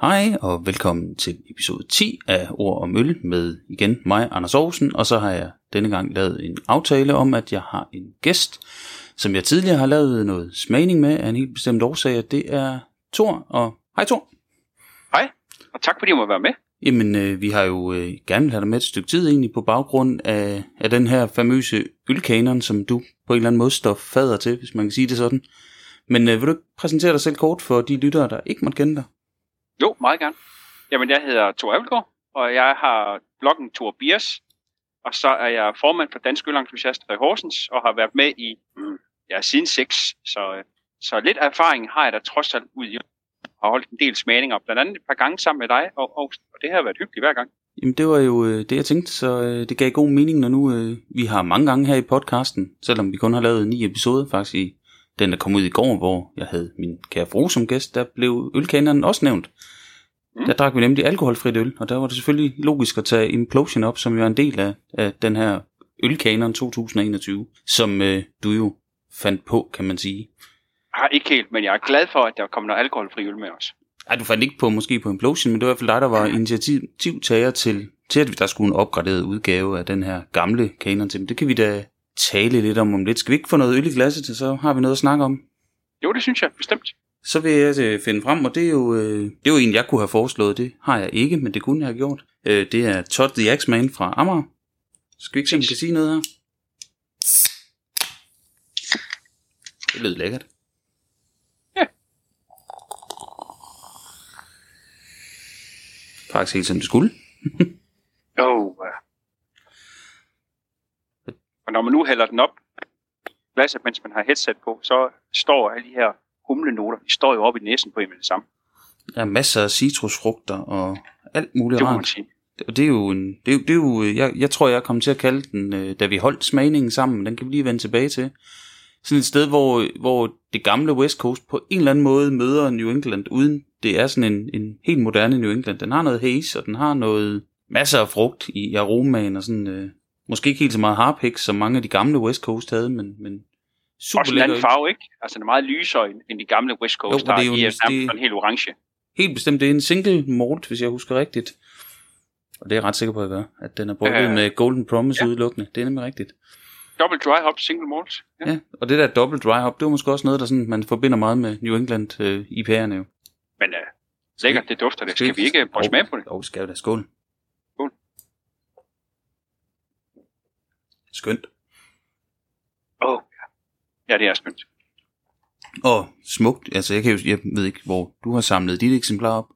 Hej og velkommen til episode 10 af Ord og Møl med igen mig, Anders Aarhusen, og så har jeg denne gang lavet en aftale om, at jeg har en gæst, som jeg tidligere har lavet noget smagning med af en helt bestemt årsag, og det er Thor. Og hej Thor. Hej, og tak fordi du må være med. Jamen, øh, vi har jo øh, gerne have dig med et stykke tid egentlig på baggrund af, af den her famøse ølkanon, som du på en eller anden måde står fader til, hvis man kan sige det sådan. Men øh, vil du præsentere dig selv kort for de lyttere, der ikke måtte kende dig? Jo, meget gerne. Jamen, jeg hedder Thor Abelgaard, og jeg har bloggen Thor Biers, og så er jeg formand for Dansk Ølentusiaster i Horsens, og har været med i, mm, ja, siden 6, så, øh, så lidt erfaring har jeg da trods alt ud i har holdt en del smagninger, blandt andet et par gange sammen med dig, og, og, og det har været hyggeligt hver gang. Jamen, det var jo øh, det, jeg tænkte, så øh, det gav god mening, når nu øh, vi har mange gange her i podcasten, selvom vi kun har lavet ni episoder faktisk i den, der kom ud i går, hvor jeg havde min kære fru som gæst, der blev ølkaneren også nævnt. Mm. Der drak vi nemlig alkoholfrit øl, og der var det selvfølgelig logisk at tage Implosion op, som jo er en del af, af den her ølkanon 2021, som øh, du jo fandt på, kan man sige. har ikke helt, men jeg er glad for, at der kommer noget alkoholfri øl med os. Ej, du fandt ikke på måske på Implosion, men det var i hvert fald dig, der var initiativtager til, til at der skulle en opgraderet udgave af den her gamle kanon til. Men det kan vi da tale lidt om om lidt. Skal vi ikke få noget øl i glasset til, så har vi noget at snakke om. Jo, det synes jeg bestemt. Så vil jeg øh, finde frem, og det er, jo, øh, det er jo en, jeg kunne have foreslået. Det har jeg ikke, men det kunne jeg have gjort. Øh, det er Todd the X-Man fra Amager. Skal vi ikke se, om kan sige noget her? Det lød lækkert. Ja. Faktisk helt som det skulle. Oh, ja. Og når man nu hælder den op glasset, mens man har headset på, så står alle de her humlenoter, de står jo op i næsen på en med det samme. Der er masser af citrusfrugter og alt muligt Det rart. sige. Og det er jo en, det er, jo- det er jo, jeg, jeg tror, jeg kom til at kalde den, øh, da vi holdt smagningen sammen, den kan vi lige vende tilbage til. Sådan et sted, hvor, hvor det gamle West Coast på en eller anden måde møder New England, uden det er sådan en, en helt moderne New England. Den har noget haze, og den har noget masser af frugt i aromaen, og sådan, øh, måske ikke helt så meget harpix, som mange af de gamle West Coast havde, men, men super Også en anden farve, ikke? Altså den er meget lysere end- de gamle West Coast, Jo, det er jo er en- nærmest det- helt orange. Helt bestemt, det er en single malt, hvis jeg husker rigtigt. Og det er jeg ret sikker på, at jeg gør. At den er brygget Øh, med Golden Promise ja. udelukkende. Det er nemlig rigtigt. Double dry hop, single malt. Ja. Ja, og det der double dry hop, det var måske også noget, der sådan, man forbinder meget med New England øh, IPA'erne jo. Men uh, lækkert, det dufter det. Skal vi- ikke prøve Jo. smage på det? Jo, skal vi da. Skål. Skål. Skønt. Ja. det er skønt. Og smukt. Altså, jeg, kan jo, jeg ved ikke, hvor du har samlet dit eksemplar op.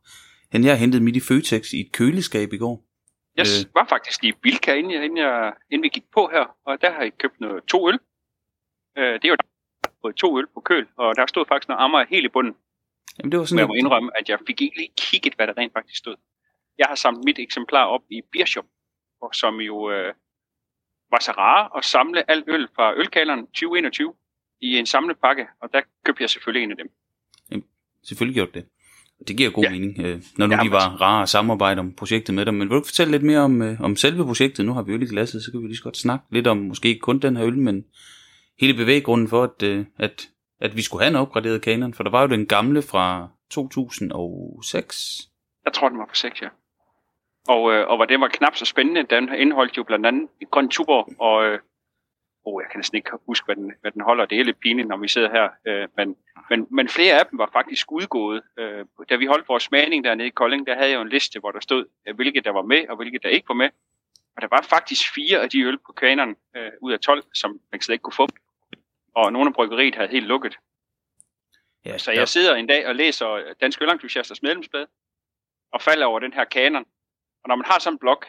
Men jeg har hentet mit i Føtex i et køleskab i går. Jeg Øh. var faktisk i Bilka, inden, jeg, inden, jeg, inden vi gik på her, og der har jeg købt noget, to øl. Øh, det er jo to øl på køl, og der stod faktisk noget ammer helt i bunden. Jamen, det var sådan jeg må indrømme, at jeg fik ikke lige kigget, hvad der rent faktisk stod. Jeg har samlet mit eksemplar op i Biershop, og som jo øh, var så rare at samle alt øl fra ølkaleren 2021 i en samlet pakke, og der købte jeg selvfølgelig en af dem. Selvfølgelig gjort det. Det giver god ja. Mening, øh, når nu Ja, de var rare at samarbejde om projektet med dig. Men vil du fortælle lidt mere om, øh, om selve projektet? Nu har vi øl i glasset, så kan vi lige så godt snakke lidt om, måske ikke kun den her øl, men hele bevæggrunden for, at, øh, at, at vi skulle have en opgraderet kanon. For der var jo den gamle fra 2006. Jeg tror, den var på 6, ja. Og, øh, og hvor det var knap så spændende, den indeholdt jo blandt andet en grøn tuber, og øh, oh, jeg kan næsten ikke huske, hvad den, hvad den holder. Det er lidt pinligt, når vi sidder her. Øh, men, men, men flere af dem var faktisk udgået. Øh, da vi holdt vores smagning dernede i Kolding, der havde jeg jo en liste, hvor der stod, øh, hvilke der var med, og hvilke der ikke var med. Og der var faktisk fire af de øl på kaneren øh, ud af 12, som man slet ikke kunne få. Og nogle af bryggeriet havde helt lukket. Ja, Så jeg sidder en dag og læser Dansk Ølentusiasters medlemsblad, og falder over den her kanon. Og når man har sådan en blog,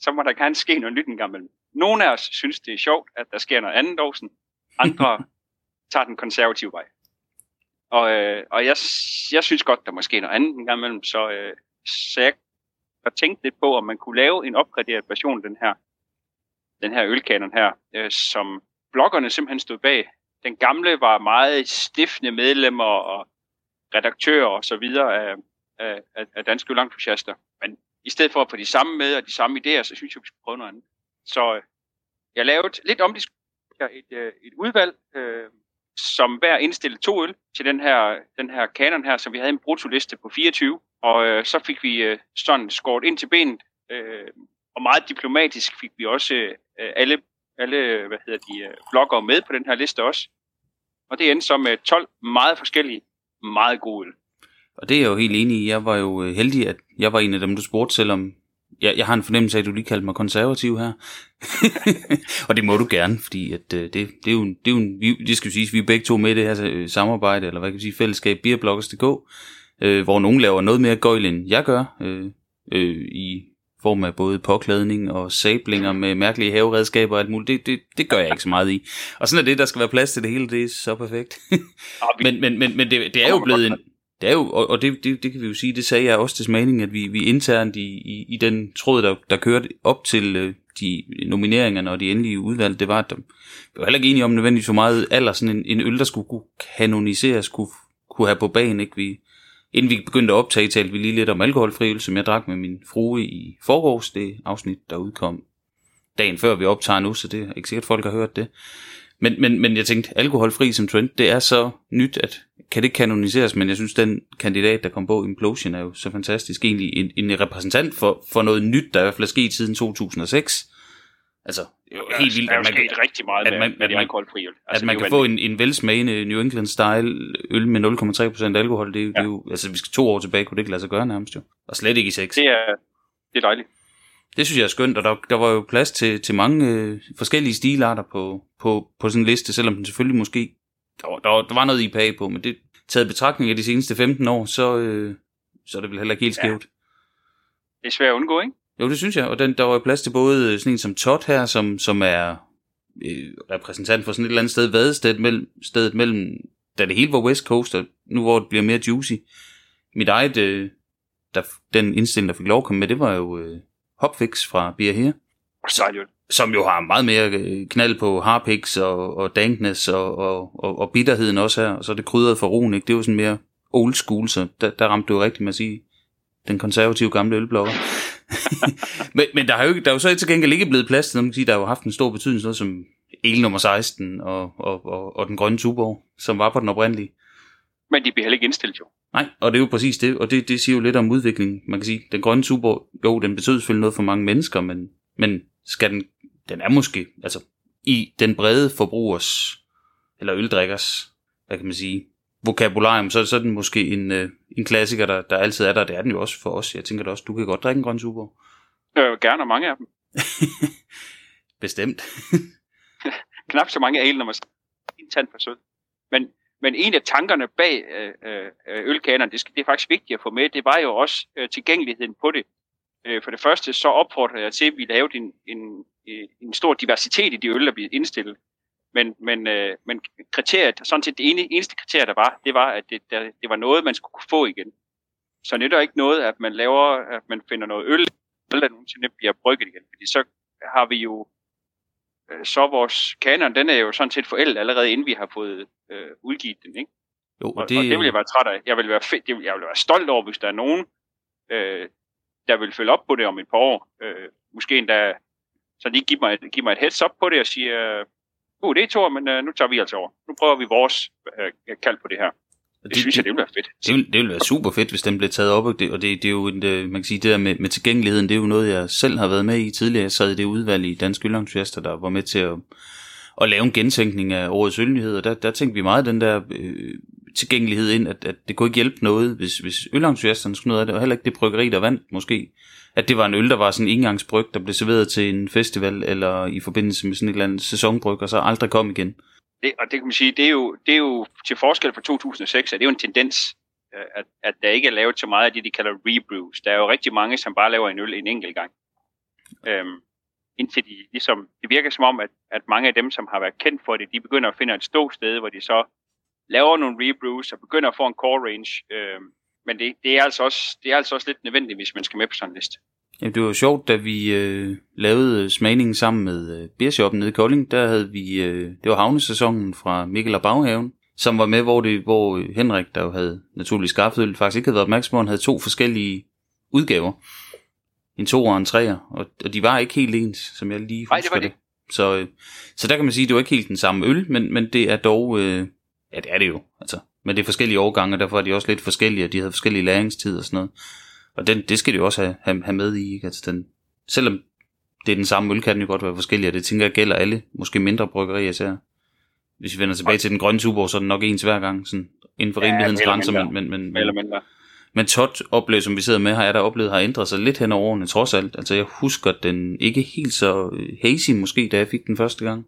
så må der gerne ske noget nyt en gang imellem. Nogle af os synes, det er sjovt, at der sker noget andet dåsen. Andre tager den konservative vej. Og, øh, og jeg, jeg synes godt, der må ske noget andet en gang imellem, så, øh, så jeg har tænkt lidt på, om man kunne lave en opgraderet version af den her, den her ølkanon her, øh, som bloggerne simpelthen stod bag. Den gamle var meget stiftende medlemmer og redaktører og så videre af, af, af, danske ølentusiaster. Men i stedet for at få de samme med og de samme idéer, så synes jeg, vi skulle prøve noget andet. Så øh, jeg lavede lidt omdiskuteret et, øh, et udvalg, øh, som hver indstillede to øl til den her, den her kanon her, så vi havde en brutoliste på 24. Og øh, så fik vi øh, sådan skåret ind til benet, øh, og meget diplomatisk fik vi også øh, øh alle, alle hvad hedder de, øh, bloggere med på den her liste også. Og det endte så med 12 meget forskellige, meget gode øl. Og det er jeg jo helt enig i. Jeg var jo heldig, at jeg var en af dem, du spurgte, selvom jeg, jeg har en fornemmelse af, at du lige kaldte mig konservativ her. og det må du gerne, fordi at, øh, det, det, er jo, det er jo en, vi, det skal vi sige, vi er begge to med i det her øh, samarbejde, eller hvad kan vi sige, fællesskab, beerbloggers.dk, øh, hvor nogen laver noget mere gøjl, end jeg gør, øh, øh, i form af både påklædning og sablinger med mærkelige haveredskaber og alt muligt. Det, det, det gør jeg ikke så meget i. Og sådan er det, der skal være plads til det hele, det er så perfekt. men men, men, men det, det er jo blevet en, det er jo, og, og det, det, det kan vi jo sige, det sagde jeg også til smagning, at vi, vi internt i, i, i den tråd, der, der kørte op til øh, de nomineringerne og de endelige udvalg, det var, at vi var heller ikke enige om nødvendigvis, hvor meget alder sådan en, en øl, der skulle kunne kanoniseres, kunne, kunne have på banen. Ikke? Vi, inden vi begyndte at optage, talte vi lige lidt om alkoholfri øl, som jeg drak med min frue i forgårs, det afsnit, der udkom dagen før vi optager nu, så det er ikke sikkert, folk har hørt det. Men, men, men jeg tænkte, alkoholfri som trend, det er så nyt, at kan det kanoniseres, men jeg synes, den kandidat, der kom på Implosion, er jo så fantastisk. Egentlig en, en repræsentant for, for noget nyt, der er i hvert fald er sket siden 2006. Altså, det er jo helt vildt, at man kan, rigtig meget at man, med, med alkoholfri øl. Altså, at man kan få en, en velsmagende New England style øl med 0,3% alkohol, det er, ja. det er jo, altså vi skal to år tilbage, kunne det ikke lade sig gøre nærmest jo. Og slet ikke i sex. Det er, det er dejligt. Det synes jeg er skønt, og der, der var jo plads til, til mange øh, forskellige stilarter på, på, på sådan en liste, selvom den selvfølgelig måske, der var, der var, der var noget IPA på, men det taget betragtning af de seneste 15 år, så, øh, så er det vel heller ikke helt skævt. Ja. Det er svært at undgå, ikke? Jo, det synes jeg, og den, der var plads til både sådan en som Todd her, som, som er øh, repræsentant for sådan et eller andet sted, vadestedet mellem, stedet mellem, da det hele var West Coast, og nu hvor det bliver mere juicy. Mit eget, øh, der, den indstilling, der fik lov at komme med, det var jo øh, Hopfix fra Beer Here. Sejt som jo har meget mere øh, knald på harpix og, og dankness og, og, og, og bitterheden også her, og så er det krydret for roen, ikke? Det er jo sådan mere old school, så der, der ramte du jo rigtigt med at sige, den konservative gamle ølblokker. men, men der, har jo, der er jo så til gengæld ikke blevet plads til, man kan sige, der har jo haft en stor betydning, sådan noget som el nummer 16 og, og, og, og den grønne Tuborg, som var på den oprindelige. Men de bliver heller ikke indstillet jo. Nej, og det er jo præcis det, og det, det siger jo lidt om udviklingen. Man kan sige, den grønne Tuborg, jo, den betød selvfølgelig noget for mange mennesker, men, men skal den, den er måske, altså i den brede forbrugers, eller øldrikkers, hvad kan man sige, vokabularium, så, så er den måske en, øh, en klassiker, der, der altid er der. Det er den jo også for os. Jeg tænker da også, du kan godt drikke en grøn super. Øh, gerne mange af dem. Bestemt. Knap så mange ale, når man en tand for sød. Men, men en af tankerne bag øh, øh, ølkanerne, det, skal, det er faktisk vigtigt at få med, det var jo også øh, tilgængeligheden på det. Øh, for det første så opfordrer jeg til, at vi lavede en, en, en stor diversitet i de øl, der bliver indstillet. Men, men, øh, men kriteriet, sådan set det ene, eneste kriterie, der var, det var, at det, der, det var noget, man skulle kunne få igen. Så det er ikke noget, at man laver, at man finder noget øl, der nogensinde bliver brygget igen. Fordi så har vi jo, øh, så vores kanon, den er jo sådan set forældet allerede inden vi har fået øh, udgivet den, ikke? Jo, og, det... og det vil jeg være træt af. Jeg vil være, fedt, jeg vil være stolt over, hvis der er nogen, øh, der vil følge op på det om et par år. Øh, måske endda, så de giver mig, giver mig et heads up på det og siger, god idé, Thor, men uh, nu tager vi altså over. Nu prøver vi vores uh, kald på det her. Det, det synes jeg, det ville være fedt. Det vil, det vil være super fedt, hvis den blev taget op, og det, og det, det er jo, en, øh, man kan sige, det der med, med tilgængeligheden, det er jo noget, jeg selv har været med i tidligere. Jeg sad i det udvalg i Dansk Ølentusiaster, der var med til at, at lave en gentænkning af årets ølnyhed, og der, der tænkte vi meget den der øh, tilgængelighed ind, at, at det kunne ikke hjælpe noget, hvis, hvis ølentusiasterne skulle noget af det, og heller ikke det bryggeri, der vandt måske at det var en øl, der var sådan en engangsbryg, der blev serveret til en festival, eller i forbindelse med sådan et eller andet sæsonbryg, og så aldrig kom igen. Det, og det kan man sige, det er jo, det er jo til forskel fra 2006, at det er jo en tendens, øh, at, at der ikke er lavet så meget af det, de kalder rebrews. Der er jo rigtig mange, som bare laver en øl en enkelt gang. Øhm, indtil de ligesom, det virker som om, at, at mange af dem, som har været kendt for det, de begynder at finde et ståsted, hvor de så laver nogle rebrews og begynder at få en core range, øhm, men det, det, er altså også, det er altså også lidt nødvendigt, hvis man skal med på sådan en liste. Jamen, det var sjovt, da vi øh, lavede smagningen sammen med øh, Beershoppen nede i Kolding. Der havde vi, øh, det var havnesæsonen fra Mikkel og Baghaven, som var med, hvor, det, hvor øh, Henrik, der jo havde naturligvis skaffet faktisk ikke havde været opmærksom på, han havde to forskellige udgaver. En to og en treer, og, og de var ikke helt ens, som jeg lige husker Nej, det. det. Så, øh, så der kan man sige, at det var ikke helt den samme øl, men, men det er dog øh, Ja, det er det jo. Altså. Men det er forskellige årgange, og derfor er de også lidt forskellige, og de havde forskellige læringstid og sådan noget. Og den, det skal de jo også have, have, have med i. Ikke? Altså den, selvom det er den samme øl, kan den jo godt være forskellig, og det tænker jeg gælder alle, måske mindre bryggerier især. Hvis vi vender tilbage til den grønne tuborg, så er den nok ens hver gang, sådan inden for ja, rimelighedens grænser, men, men, men, eller mindre. men Todd oplevet, som vi sidder med, har jeg da oplevet, har ændret sig lidt hen over årene, trods alt. Altså jeg husker den ikke helt så øh, hazy måske, da jeg fik den første gang.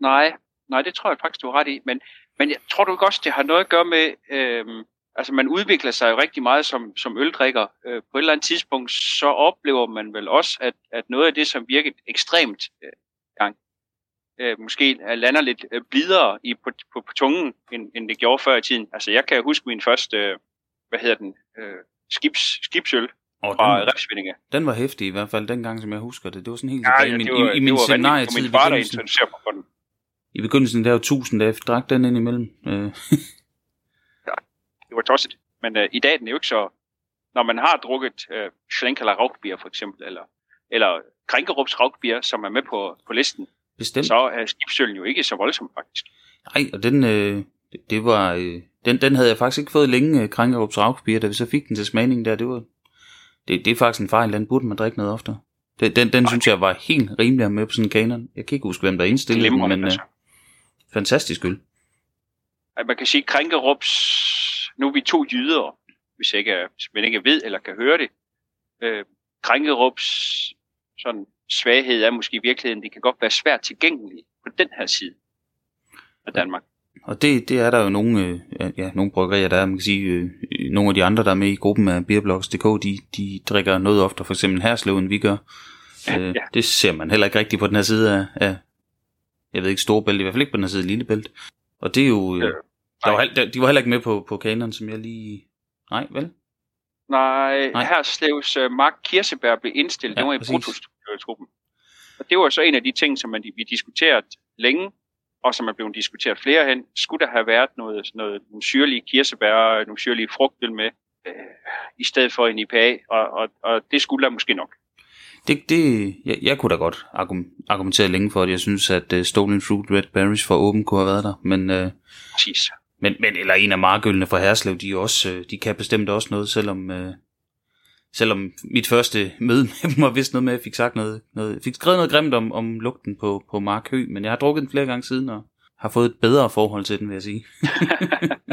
Nej, nej, det tror jeg faktisk, du har ret i. Men, men jeg tror du ikke også, det har noget at gøre med, øhm, altså man udvikler sig jo rigtig meget som, som øldrikker. Øh, på et eller andet tidspunkt, så oplever man vel også, at, at noget af det, som virkede ekstremt øh, gang, øh, måske lander lidt øh, blidere i, på, på, på tungen, end, end det gjorde før i tiden. Altså jeg kan huske min første, øh, hvad hedder den, øh, skibs, skibsøl Og fra den, den var hæftig i hvert fald, dengang som jeg husker det. Det var sådan helt Ja, ja, i min, var, i, i min var i min far, der mig på den. I begyndelsen der var 1000, da jeg drak den ind imellem. Øh, det var tosset. Men øh, i dag er den jo ikke så... Når man har drukket øh, Schlenkerler Raugbier for eksempel, eller, eller Krænkerups Raugbier, som er med på, på listen, bestemt. så er skibsøllen jo ikke så voldsom faktisk. Nej, og den, øh, det, var, øh, den, den havde jeg faktisk ikke fået længe, øh, Krænkerups Ravkbier, da vi så fik den til smagning der, det var, det, det er faktisk en fejl, den burde man drikke noget oftere. Den, den, den synes jeg var helt rimelig med på sådan en kanon. Jeg kan ikke huske, hvem der indstillede den, men øh, altså. Fantastisk øl. At man kan sige, Krænkerups... Nu er vi to jyder, hvis jeg ikke, hvis man ikke ved eller kan høre det. Øh, Krænkerups sådan svaghed er måske i virkeligheden, det kan godt være svært tilgængeligt på den her side af Danmark. Og det, det er der jo nogle, øh, ja, nogle bryggerier, der er, man kan sige, øh, nogle af de andre, der er med i gruppen af Beerblogs.dk, de, de drikker noget oftere, for eksempel Herslev, end vi gør. Øh, ja. Det ser man heller ikke rigtigt på den her side af, af jeg ved ikke, Storebælt, i hvert fald ikke på den her side af Lillebælt. Og det er jo, øh, Øh, der var, der, de var heller ikke med på, på kanon, som jeg lige... Nej, vel? Nej, Nej. Nej. her Slevs uh, Mark Kirsebær blev indstillet, Ja, ja, det var i. Brutus-truppen. Og det var så en af de ting, som man, vi diskuteret længe, og som er blevet diskuteret flere hen. Skulle der have været noget, noget nogle syrlige kirsebær, nogle syrlige frugtøl med, øh, i stedet for en IPA, og, og, og det skulle der måske nok. Det, det, jeg, jeg kunne da godt argum- argumentere længe for, at jeg synes, at uh, Stolen Fruit Red Berries for åben kunne have været der. Men, uh, Præcis. men, men eller en af markølene fra Herslev, de, også, øh, de kan bestemt også noget, selvom, uh, selvom mit første møde med dem var vist noget med, at jeg fik sagt noget, noget fik skrevet noget grimt om, om lugten på, på Mark Hø, men jeg har drukket den flere gange siden, og har fået et bedre forhold til den, vil jeg sige.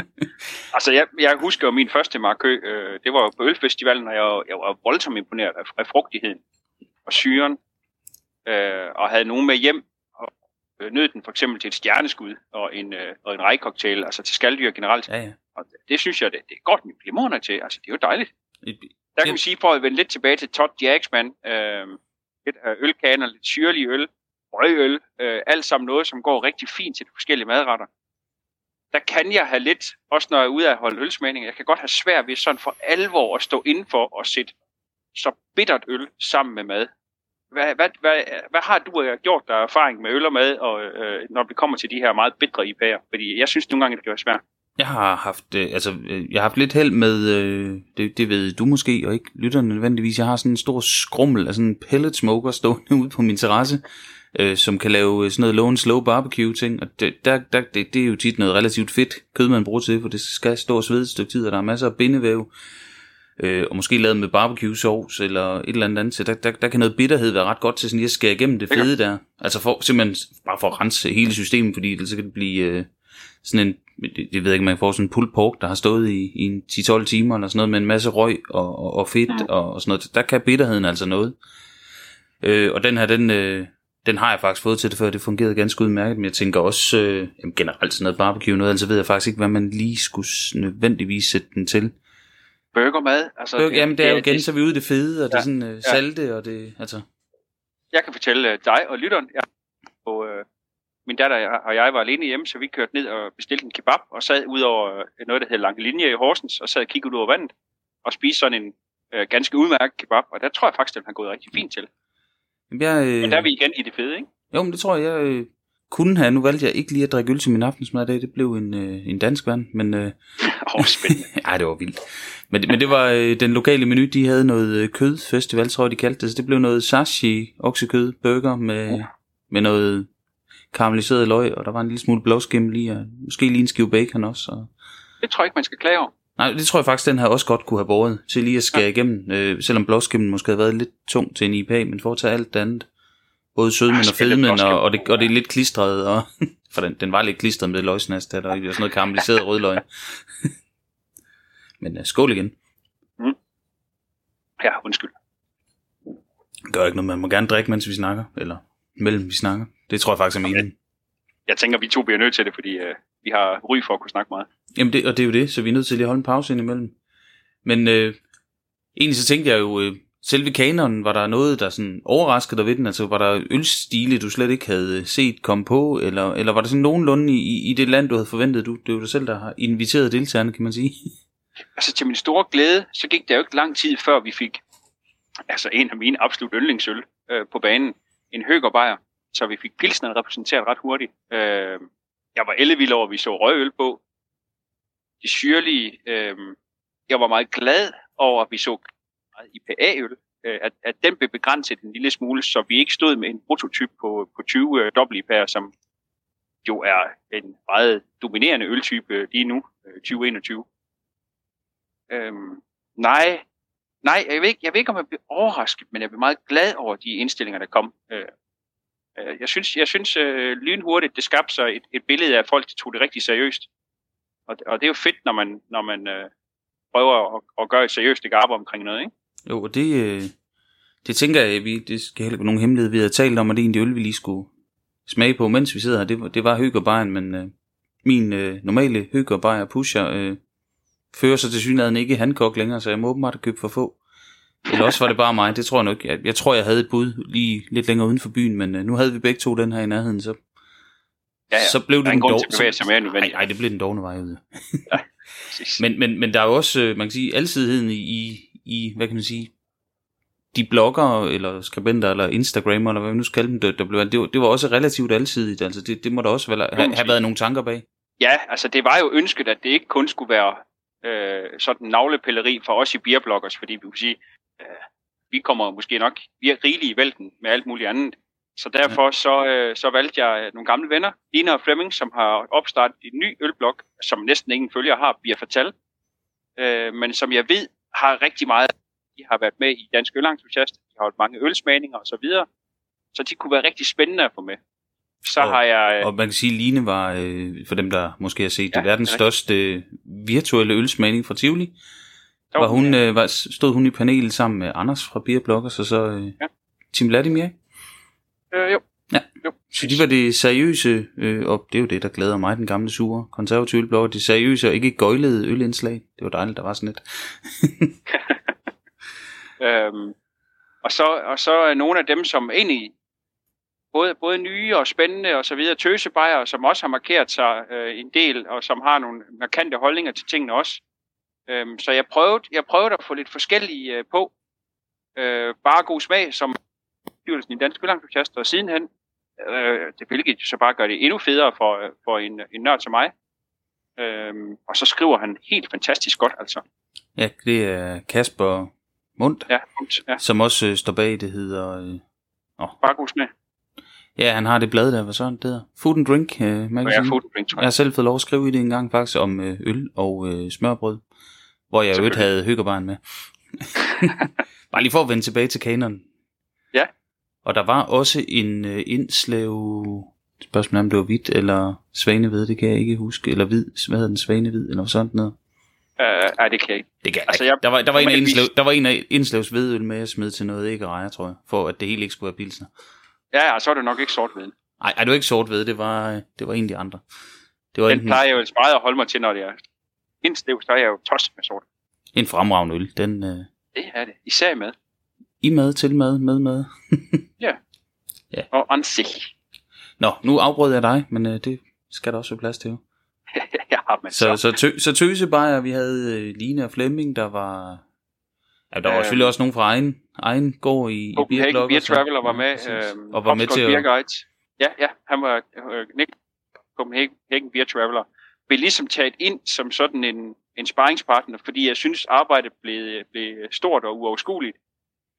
Altså, jeg, jeg husker jo min første markø, øh, det var jo på Ølfestivalen, og jeg, jeg var voldsomt imponeret af, af frugtigheden og syren, øh, og havde nogen med hjem, og øh, nød den for eksempel til et stjerneskud og en, øh, og en rejcocktail, altså til skalddyr generelt. Ja, ja. Og det, synes jeg, det, det er godt med glimrende til, altså det er jo dejligt. Et- Der kan man sige, for at vende lidt tilbage til Todd Jacksman, øh, lidt af ølkaner, lidt syrlig øl, røgøl, øh, alt sammen noget, som går rigtig fint til de forskellige madretter. Der kan jeg have lidt, også når jeg er ude af at holde ølsmagning, jeg kan godt have svært ved sådan for alvor at stå indenfor og sætte så bittert øl sammen med mad. Hvad, hvad, hvad, hvad har du gjort der erfaring med øl og mad, og, øh, når det kommer til de her meget bitre IPA'er? Fordi jeg synes nogle gange, det kan være svært. Jeg har haft, øh, altså, øh, jeg har haft lidt held med, øh, det, det ved du måske, og ikke lytterne nødvendigvis, jeg har sådan en stor skrummel af sådan en pellet smoker stående ude på min terrasse, øh, som kan lave øh, sådan noget low and slow barbecue ting, og det, der, der, det, det er jo tit noget relativt fedt kød, man bruger til, for det skal stå og svede et stykke tid, og der er masser af bindevæv, øh, og måske lavet med barbecue sauce eller et eller andet andet, så der, der, der kan noget bitterhed være ret godt til sådan lige at skære igennem det fede der, altså for, simpelthen bare for at rense hele systemet, fordi ellers så kan det blive øh, sådan en, det, det ved jeg ikke, man får sådan en pulled pork, der har stået i, i en 10-12 timer eller sådan noget, med en masse røg og, og, og fedt Ja. og, og sådan noget, der kan bitterheden altså noget. Øh, og den her, den, øh, den har jeg faktisk fået til det før, det fungerede ganske udmærket, men jeg tænker også øh, jamen generelt sådan noget barbecue noget, altså ved jeg faktisk ikke, hvad man lige skulle nødvendigvis sætte den til. Burgermad, altså... Okay, jamen det er jo igen, så er vi ude i det fede, og det er Ja, sådan øh, salte, og det, altså, Jeg kan fortælle øh, dig og lytteren, jeg, og, øh, min datter og jeg- og jeg var alene hjemme, så vi kørte ned og bestilte en kebab, og sad ud over øh, noget, der hedder Lange Linje i Horsens, og sad og kiggede ud over vandet, og spiste sådan en øh, ganske udmærket kebab, og der tror jeg faktisk, den har gået rigtig fint til. jamen, jeg, øh, Men der er vi igen i det fede, ikke? Jo, men det tror jeg, jeg øh, kunne have. Nu valgte jeg ikke lige at drikke øl til min aftensmad i dag. Det blev en, øh, en dansk vand, men... Øh, Åh, oh, spændende. ej, det var vildt. Men, det- men det var øh, den lokale menu, de havde noget øh, kødfestival, tror jeg, de kaldte det. Så det blev noget sashi, oksekød, burger med, med noget karamelliseret løg, og der var en lille smule blåskimmel i, og måske lige en skive bacon også. Og... Det tror jeg ikke, man skal klage over. Nej, det tror jeg faktisk, den her også godt kunne have båret til lige at skære ja. igennem, øh, selvom blåskimmen måske havde været lidt tung til en IPA, men for at tage alt det andet. Både sødmen og fedmen, og, og, det, og det er lidt klistret, og, for den, den var lidt klistret med det løgsnast, der, og sådan noget karamelliseret rødløg. men uh, skål igen. Mm. Ja, undskyld. Gør ikke noget, man må gerne drikke, mens vi snakker, eller mellem vi snakker. Det tror jeg faktisk er meningen. Jeg, jeg tænker, vi to bliver nødt til det, fordi uh, vi har ry for at kunne snakke meget. Jamen, det, og det er jo det, så vi er nødt til lige at holde en pause indimellem. Men øh, egentlig så tænkte jeg jo, øh, selve kanonen, var der noget, der sådan overraskede dig ved den? Altså, var der ølstile, du slet ikke havde set komme på? Eller, eller var der sådan nogenlunde i, i det land, du havde forventet? Du, det er jo dig selv, der har inviteret deltagerne, kan man sige. Altså, til min store glæde, så gik det jo ikke lang tid, før vi fik altså en af mine absolut yndlingsøl øh, på banen. En høgerbejer. Så vi fik pilsen repræsenteret ret hurtigt. Øh, jeg var ellevild over, at vi så røgøl på. Det syrlige. Øh, jeg var meget glad over, at vi så IPA-øl. Øh, at, at den blev begrænset en lille smule, så vi ikke stod med en prototyp på, på 20 øh, dobbelt IPA'er, som jo er en meget dominerende øltype øh, lige nu, øh, 2021. Øhm, nej, nej, jeg ved, ikke, jeg ved ikke, om jeg blev overrasket, men jeg blev meget glad over de indstillinger, der kom. Øh, jeg synes, jeg synes øh, lynhurtigt, det skabte sig et, et billede af, at folk tog det rigtig seriøst. Og, og det er jo fedt, når man, når man øh, prøver at, at gøre et seriøst arbejde omkring noget, ikke? Jo, og det, øh, det tænker jeg, vi, det skal heller ikke nogen hemmelighed. Vi havde talt om, at det egentlig øl, vi lige skulle smage på, mens vi sidder her. Det, var, det var Høgerbejen, men øh, min øh, normale Høgerbejer pusher øh, fører sig til synligheden ikke i handkok længere, så jeg må åbenbart købe for få. Eller også var det bare mig, det tror jeg nok. Jeg, jeg tror, jeg havde et bud lige lidt længere uden for byen, men øh, nu havde vi begge to den her i nærheden, så, ja, ja. så blev det den dog... Nej, nej, det blev den dogne vej ud. ja, men, men, men der er jo også, øh, man kan sige, alsidigheden i, i, hvad kan man sige, de blogger, eller skribenter, eller Instagrammer, eller hvad vi nu skal kalde dem, der, der blev, det, var, det var også relativt alsidigt, altså det, det må der også være, have, have været nogle tanker bag. Ja, altså det var jo ønsket, at det ikke kun skulle være øh, sådan navlepilleri for os i beerbloggers, fordi vi kunne sige, øh, vi kommer måske nok, vi er rigelige i vælten med alt muligt andet. Så derfor så, øh, så valgte jeg nogle gamle venner, Lina og Flemming, som har opstartet en ny ølblog, som næsten ingen følger har, Bier Fortal, øh, men som jeg ved har rigtig meget, de har været med i Dansk Ølentusiast, de har holdt mange ølsmagninger og så videre, så de kunne være rigtig spændende at få med. Så og, har jeg... Øh, og man kan sige, at Line var, øh, for dem der måske har set ja, det, verdens det største øh, virtuelle ølsmagning fra Tivoli. Der var hun, øh, var, stod hun i panelet sammen med Anders fra Beer Bloggers, og så øh, ja. Tim Vladimir, Øh, jo. Ja, jo så de var det seriøse, øh, og det er jo det, der glæder mig, den gamle sure konservative ølblogger, det seriøse og ikke gøjlede ølindslag. Det var dejligt, der var sådan lidt. øhm, og, så, og så er nogle af dem, som egentlig både, både nye og spændende og så videre, tøsebejer, som også har markeret sig øh, en del, og som har nogle markante holdninger til tingene også. Øhm, så jeg prøvede, jeg prøvede at få lidt forskellige øh, på. Øh, bare god smag, som styrelsen i Dansk Ølentusiaster og sidenhen, øh, det hvilket så bare gør det endnu federe for, øh, for en, en nørd som mig. Øhm, og så skriver han helt fantastisk godt, altså. Ja, det er Kasper Mundt, ja, Mundt ja. som også øh, står bag, det hedder... Øh, oh. Bare god smag. Ja, han har det blad der, hvad så det hedder? Food and Drink øh, magazine. Ja, Food and Drink, tror jeg. Jeg har selv fået lov at skrive i det en gang faktisk om øh, øl og øh, smørbrød, hvor jeg jo havde hyggebarn med. Bare lige for at vende tilbage til kanonen. Ja. Og der var også en øh, indslav, spørgsmålet om det var hvidt eller svanehvid, det kan jeg ikke huske, eller hvid, hvad hedder den, svanehvid, eller sådan noget. Uh, nej, det kan jeg ikke. Det kan jeg altså. Jeg, der var, der var en af indslev, der var en af indslavs hvedøl med, jeg smed til noget ikke rejer, tror jeg, for at det hele ikke skulle være pilsner. Ja, så er det nok ikke sort ved. Nej, det var ikke sort ved, det var, det var en af de andre. Det var den enten... plejer jeg jo meget at holde mig til, når det er indslev, så er jeg jo tosset med sort. En fremragende øl, den... Øh... Det er det, især med. I mad, til mad, med mad. ja. ja. Og ansig. Nå, nu afbrød jeg dig, men øh, det skal der også være plads til. ja, men så, så, så, tø, så tøse bare, vi havde øh, Line og Flemming, der var... Ja, der var øh, selvfølgelig også nogen fra egen, egen gård i, i Beer Beer Traveler var med. Øh, og var med til at... Guide. Ja, ja, han var øh, Nick Copenhagen Beer Traveler. Blev ligesom taget ind som sådan en, en sparringspartner, fordi jeg synes, arbejdet blev, blev stort og uoverskueligt.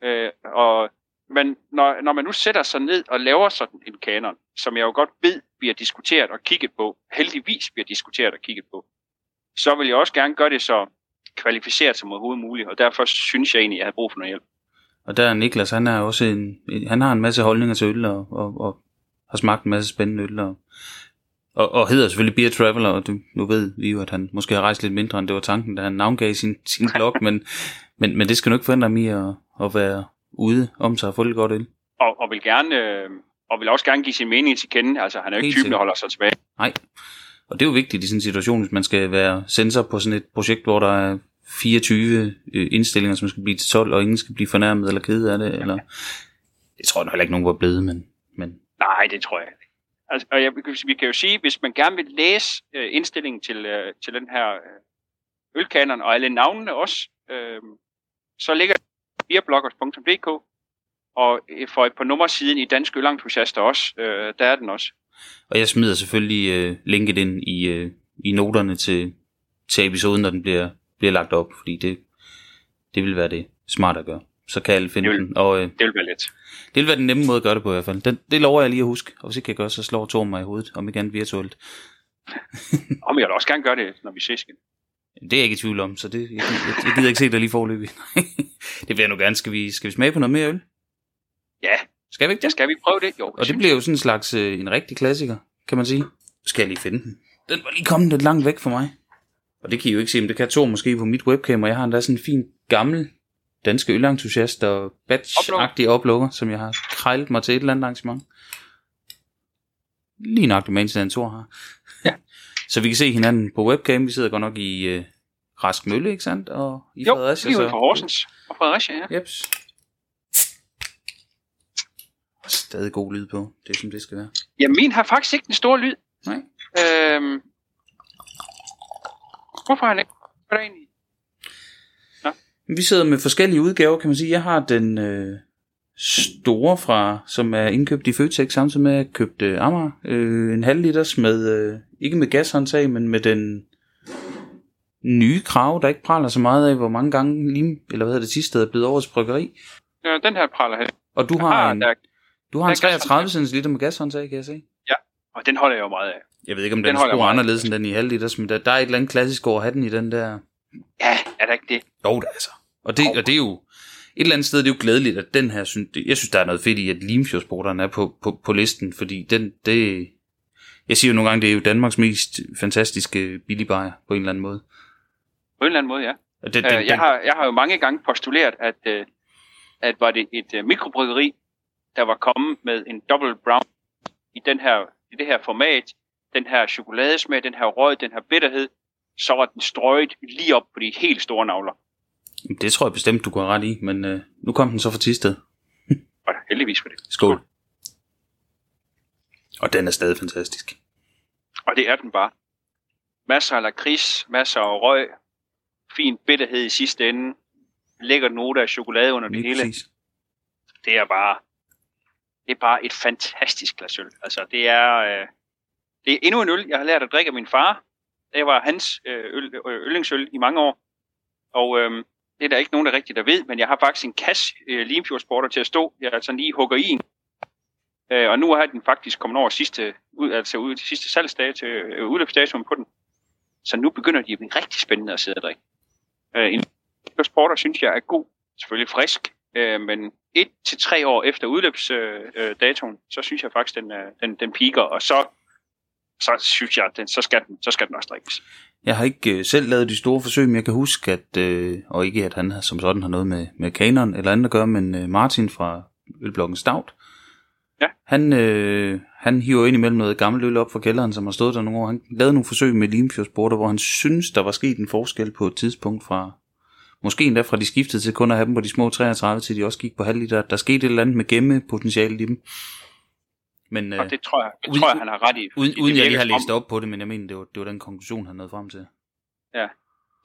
Øh, og men når, når man nu sætter sig ned og laver sådan en kanon, som jeg jo godt ved bliver diskuteret og kigget på, heldigvis bliver diskuteret og kigget på, så vil jeg også gerne gøre det så kvalificeret som overhovedet muligt, og derfor synes jeg egentlig, at jeg har brug for noget hjælp. Og der er Niklas, han er også en, han har en masse holdninger til øl, og, og, og har smagt en masse spændende øl, og, og, og hedder selvfølgelig Beer Traveler, og du, nu ved vi jo, at han måske har rejst lidt mindre, end det var tanken, da han navngav sin, sin blog, men, men, men det skal ikke forhindre mig at, at være ude om sig og få lidt godt øl. Og, og vil gerne, øh, og vil også gerne give sin mening til kende, altså han er jo ikke Helt typen, der holder sig tilbage. Nej, og det er jo vigtigt i sådan en situation, hvis man skal være sensor på sådan et projekt, hvor der er 24 øh, indstillinger, som skal blive til 12, og ingen skal blive fornærmet eller ked af det, eller... Det tror jeg heller ikke, nogen var blevet, men, men Nej, det tror jeg ikke. Altså, og jeg, vi kan jo sige, hvis man gerne vil læse øh, indstillingen til, øh, til den her øh, ølkanon, og alle navnene også, øh, så ligger beerbloggers.dk, og for et par nummer siden i Dansk Ølentusiaster også, øh, der er den også. Og jeg smider selvfølgelig øh, linket ind i, øh, i noterne til, til episoden, når den bliver, bliver lagt op, fordi det, det vil være det smart at gøre. Så kan alle finde Det vil- den. Og øh, Det vil være let. det vil være den nemme måde at gøre det på i hvert fald. Den, det lover jeg lige at huske. Og hvis ikke jeg gør, så slår Torben mig i hovedet, om ikke andet virtuelt. Og jeg vil også gerne gøre det, når vi ses igen. Det er jeg ikke i tvivl om, så det, jeg, jeg, jeg gider ikke se dig lige forløbig. det vil jeg nu gerne. Skal vi, skal vi smage på noget mere øl? Ja, Skal vi ikke ja det? skal vi prøve det? Jo, Og det bliver jo sådan en slags øh, en rigtig klassiker, kan man sige. Skal jeg lige finde den. Den var lige kommet lidt langt væk fra mig. Og det kan I jo ikke se, men det kan Thor måske på mit webcam, og jeg har endda sådan en fin gammel danske ølentusiast og batch-agtig oplukker, som jeg har krejlet mig til et eller andet arrangement. Lige nok det den Thor har. Så vi kan se hinanden på webcam. Vi sidder godt nok i øh, Rask Mølle, ikke sandt? Og i Jo, Fredericia. lige ude fra Horsens og Fredericia, ja. Jeps. Stadig god lyd på. Det er som det skal være. Ja, min har faktisk ikke den store lyd. Nej. Øhm, hvorfor har han ikke? Hvad er der egentlig? Vi sidder med forskellige udgaver, kan man sige. Jeg har den øh, store fra, som er indkøbt i Føtex, samtidig med at jeg købte øh, Amager. Øh, en halv liters med, øh, ikke med gashåndtag, men med den nye krav, der ikke praler så meget af, hvor mange gange lim, eller hvad hedder det sidste er blevet årets bryggeri. Ja, den her praler her. Og du Jeg har, en, der, du har en der er 33 cm med gashåndtag, kan jeg se. og den holder jeg jo meget af. Jeg ved ikke, om Den den, er anderledes end den i halv liters, men der, der er et eller andet klassisk over at have den i den der Ja, er der ikke det? Jo, det er altså. Og det, og det er jo et eller andet sted, det er jo glædeligt, at den her, synes, jeg synes, der er noget fedt i, at Limfjordsporteren er på, på, på listen, fordi den, det, jeg siger jo nogle gange, det er jo Danmarks mest fantastiske billigbajer på en eller anden måde. På en eller anden måde, ja. Og det, Øh, den, jeg, har, jeg har jo mange gange postuleret, at, øh, at var det et øh, mikrobryggeri, der var kommet med en double brown i, den her, i det her format, den her chokoladesmag, den her røg, den her bitterhed, så var den strøget lige op på de helt store navler. Det tror jeg bestemt, du går ret i, men øh, nu kom den så fra Tisted. Og heldigvis for det. Skål. Og den er stadig fantastisk. Og det er den bare. Masser af lakrids, masser af røg, fin bitterhed i sidste ende, lækker note af chokolade under det hele. præcis. det er bare det er bare et fantastisk glas øl. Altså det er øh, det er endnu en øl, jeg har lært at drikke af min far. Det var hans øh, øl, øh, yndlingsøl i mange år. Og øh, det er der ikke nogen, der rigtigt der ved, men jeg har faktisk en kasse øh, Limfjordsporter til at stå. Jeg altså lige hugger i en. Øh, og nu har den faktisk kommet over sidste, ud, altså ud til sidste salgsdag til øh, udløbsdatoen på den. Så nu begynder de at blive rigtig spændende at sidde og drikke. Øh, en Limfjordsporter synes jeg er god. Selvfølgelig frisk, øh, men et til tre år efter udløbsdatoen, øh, datoen, så synes jeg faktisk, den, øh, den, den piker, og så, så synes jeg, at den, så, skal den, så skal den også drikkes. Jeg har ikke øh, selv lavet de store forsøg, men jeg kan huske, at, øh, og ikke at han som sådan har noget med, med kanon eller andet at gøre, men øh, Martin fra Ølblokken Stout, Ja. han, øh, han hiver ind imellem noget gammelt øl op fra kælderen, som har stået der nogle år. Han lavede nogle forsøg med Limfjordsborter, hvor han synes, der var sket en forskel på et tidspunkt fra, måske endda fra de skiftede til kun at have dem på de små 33, til de også gik på halv liter. Der skete et eller andet med gemmepotentialet i dem. Men øh, Og det tror jeg, det uden- tror jeg han har ret i. uden, uden jeg lige har som om- læst op på det, men jeg mener, det var, det var den konklusion, han nåede frem til.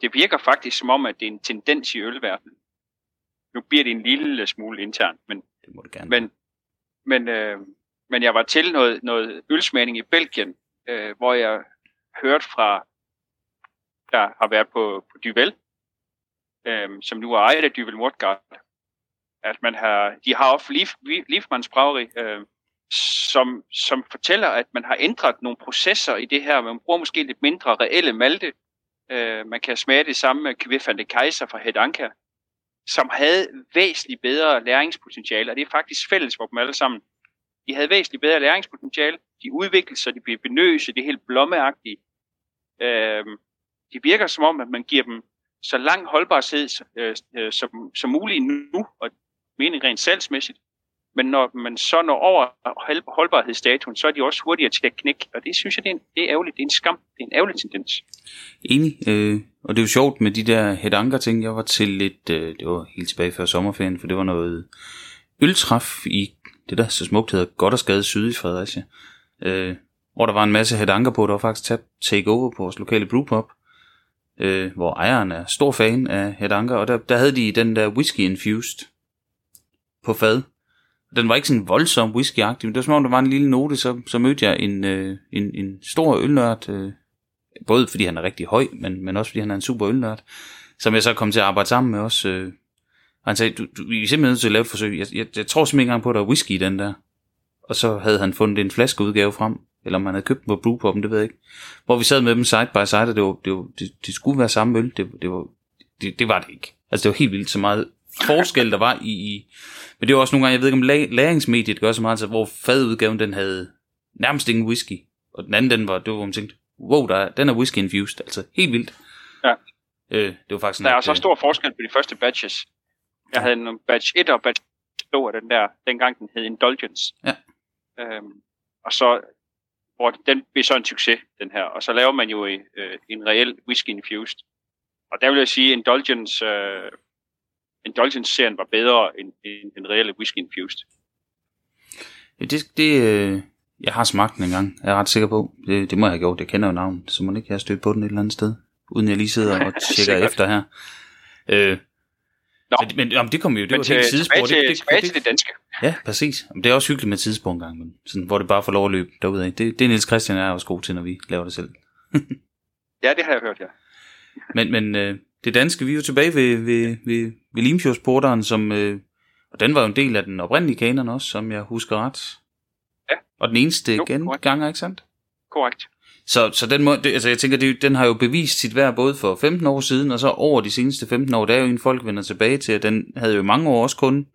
Det virker faktisk som om, at det er en tendens i ølverdenen. Nu bliver det en lille smule internt, men, Det må det gerne men, men, øh, men jeg var til noget, noget ølsmagning i Belgien, øh, hvor jeg hørte fra, der har været på, på Duvel, øh, som nu er ejet af Duvel Mortgard. at man har, de har også Lief, Liefmans Braueri, øh, som, som fortæller, at man har ændret nogle processer i det her. Man bruger måske lidt mindre reelle malte. Øh, man kan smage det samme med Cuvée van de Kaiser fra Hedanka, som havde væsentligt bedre læringspotentiale, og det er faktisk fælles for dem alle sammen. De havde væsentligt bedre læringspotentiale, de udviklede sig, de blev benøse, det er helt blommeagtige. Øh, det virker som om, at man giver dem så lang holdbarhed øh, øh, som, som muligt nu, og meningen rent salgsmæssigt. Men når man så når over holdbarhedsdatoen, så er de også hurtigere til at knække, og det synes jeg, det er, en, det er ærgerligt. Det er en skam. Det er en ærgerlig tendens. Enig. Øh, og det er jo sjovt med de der hedanker ting. Jeg var til lidt, øh, det var helt tilbage før sommerferien, for det var noget øltræf i det der så smukt hedder Godt og Skade Syd i Fredericia. Øh, hvor der var en masse hedanker på, der var faktisk taget take over på vores lokale brewpub øh, hvor ejeren er stor fan af Hedanker, og der, der havde de den der whisky infused på fad. Den var ikke sådan voldsom whiskyagtig, men det var som om, der var en lille note, så, så mødte jeg en, øh, en, en stor ølnørd, øh, både fordi han er rigtig høj, men, men også fordi han er en super ølnørd, som jeg så kom til at arbejde sammen med også. Øh, og han sagde, du, du, vi er simpelthen nødt til at lave et forsøg. Jeg, jeg, jeg tror simpelthen ikke engang på, at der er whisky i den der. Og så havde han fundet en flaskeudgave frem, eller om han havde købt den på Brewpub'en, det ved jeg ikke. Hvor vi sad med dem side by side, og det, var, det, var, det, det skulle være samme øl. Det, det, var, det, det var det ikke. Altså det var helt vildt så meget forskel, der var i, i men det var også nogle gange, jeg ved ikke om la- læringsmediet gør så meget, altså, hvor fadudgaven den havde nærmest ingen whisky, og den anden den var, det var hvor man tænkte, wow, der er, den er whisky infused, altså helt vildt. Ja. Øh, det var faktisk der er så stor forskel på de første batches. Jeg havde en batch 1 og batch 2 af den der, dengang den hed Indulgence. Ja. Øhm, og så hvor den blev så en succes, den her. Og så laver man jo en, øh, en reel whisky infused. Og der vil jeg sige, Indulgence, øh, Indulgence-serien var bedre end, end den reelle whisky infused. Ja, det, det, øh, jeg har smagt den en gang, jeg er ret sikker på. Det, det må jeg have gjort, jeg kender jo navnet, så må ikke have stødt på den et eller andet sted, uden jeg lige sidder og tjekker efter her. Øh, Nå. Men, men jamen, det kommer jo, det men var et sidespor. Tilbage til, det, det, tilbage til det danske. Ja, præcis. Det er også hyggeligt med tidspunkt en gang, men sådan, hvor det bare får lov at løbe derudad. Det, det er Niels Christian er også god til, når vi laver det selv. ja, det har jeg hørt, ja. men men øh, det danske, vi er jo tilbage ved, ved, ved Limfjordsporteren, som, øh, og den var jo en del af den oprindelige kanon også, som jeg husker ret. Ja. Og den eneste jo, genganger, ikke sandt? Korrekt. Så, så den, må, det, altså jeg tænker, det, den har jo bevist sit værd både for 15 år siden, og så over de seneste 15 år, der er jo en folk vender tilbage til, at den havde jo mange år også kun,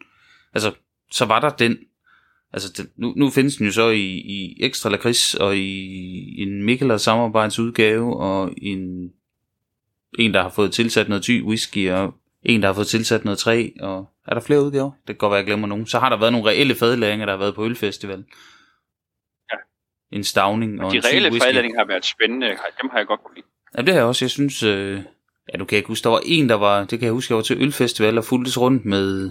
altså så var der den, altså den, nu, nu findes den jo så i, i ekstra lakrids, og i en Mikkeler samarbejdsudgave, og en, en, der har fået tilsat noget ty whisky, og en, der har fået tilsat noget træ, og er der flere udgaver? Det kan godt være, jeg glemmer nogen. Så har der været nogle reelle fadlæringer, der har været på Ølfestival en stavning og, og de reelle fredlændinge har været spændende. Dem har jeg godt kunne lide. Ja, det har jeg også. Jeg synes, øh, ja, du kan ikke huske, der var en, der var, det kan jeg huske, jeg var til Ølfestival og fuldtes rundt med,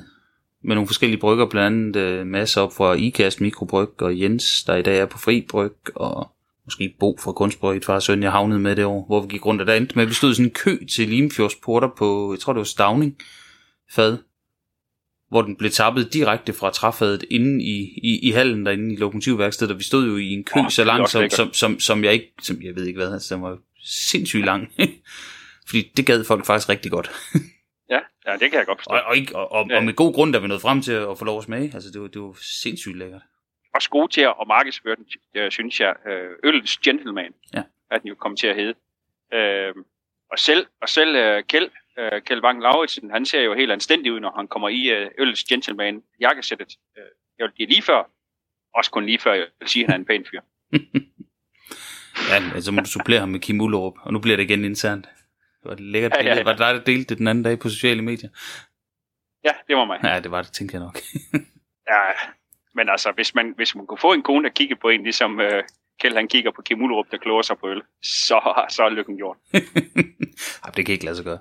med nogle forskellige brygger, blandt andet øh, masser op fra IKAST Mikrobryg og Jens, der i dag er på Fri Bryg, og måske Bo fra Kunstbryg, et far søn, jeg havnede med det år, hvor vi gik rundt, og der endte med, at vi stod i sådan en kø til Limfjordsporter på, jeg tror det var Stavning, fad, hvor den blev tappet direkte fra træfadet inde i, i, i hallen derinde i lokomotivværkstedet, og vi stod jo i en kø oh, så lang, som, som, som, som, jeg ikke, som jeg ved ikke hvad, altså den var sindssygt lang. Fordi det gad folk faktisk rigtig godt. ja, ja, det kan jeg godt forstå. Og, og, ikke, og, og, ja. og med god grund, der vi nåede frem til at få lov at smage. Altså, det var, det var sindssygt lækkert. Også god til at markedsføre den, øh, synes jeg. Øh, Ølens Gentleman ja. er den jo kommet til at hedde. Øh, og selv, og selv uh, Kjeld, uh, Kjeld Wang Lauritsen, han ser jo helt anstændig ud, når han kommer i Øls Gentleman jakkesættet. Uh, jeg vil lige før, også kun lige før, jeg vil sige, at han er en pæn fyr. ja, altså må du supplere ham med Kim Ullerup, og nu bliver det igen internt. Det var et lækkert billede. Ja, ja, ja. Var det dig, der delte det den anden dag på sociale medier? Ja, det var mig. Ja, det var det, tænker jeg nok. ja, men altså, hvis man, hvis man kunne få en kone, der kigger på en, ligesom uh, Kjeld han kigger på Kim Ullerup, der kloger sig på øl, så, så er lykken gjort. Ej, det kan ikke lade sig gøre.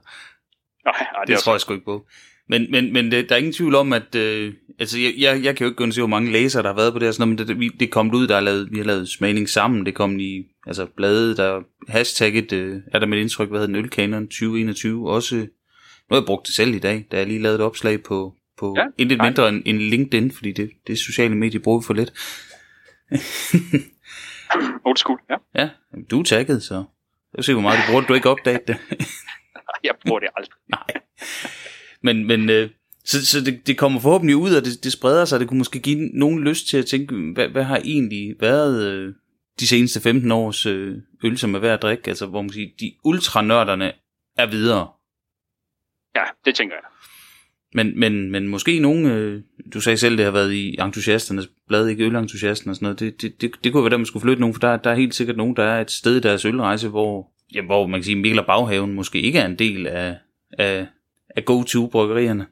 Nej, nej, det, det tror jeg sgu ikke på. Men, men, men det, der er ingen tvivl om, at øh, altså, jeg, jeg, jeg kan jo ikke gå se, hvor mange læsere, der har været på det her, sådan men det, det, det kom ud, der er lavet, vi har lavet smagning sammen, det kom i altså, bladet, der hashtagget, øh, er der med et indtryk, hvad hedder den, Ølkanon 2021, også, nu har jeg brugt det selv i dag, da jeg lige lavet et opslag på, på ja, intet mindre end, end LinkedIn, fordi det, det sociale medie bruger vi for lidt. Old school, ja. Ja, du er tagget, så jeg vil se, hvor meget du bruger, du ikke opdaget det. jeg bruger det aldrig. Nej. Men, men øh, Så, så det, det kommer forhåbentlig ud, og det, det spreder sig. Det kunne måske give nogen lyst til at tænke, hvad, hvad har egentlig været øh, de seneste 15 års øh, øl, som er værd at drikke? Altså, hvor man siger, de ultranørderne er videre. Ja, det tænker jeg. Men, men, men måske nogen, øh, du sagde selv, det har været i entusiasternes blad, ikke ølentusiasten og sådan noget, det, det, det, det kunne være der, man skulle flytte nogen, for der, der er helt sikkert nogen, der er et sted i deres ølrejse, hvor, ja, hvor man kan sige, Mikkel og Baghaven måske ikke er en del af, af, af go-to-bryggerierne.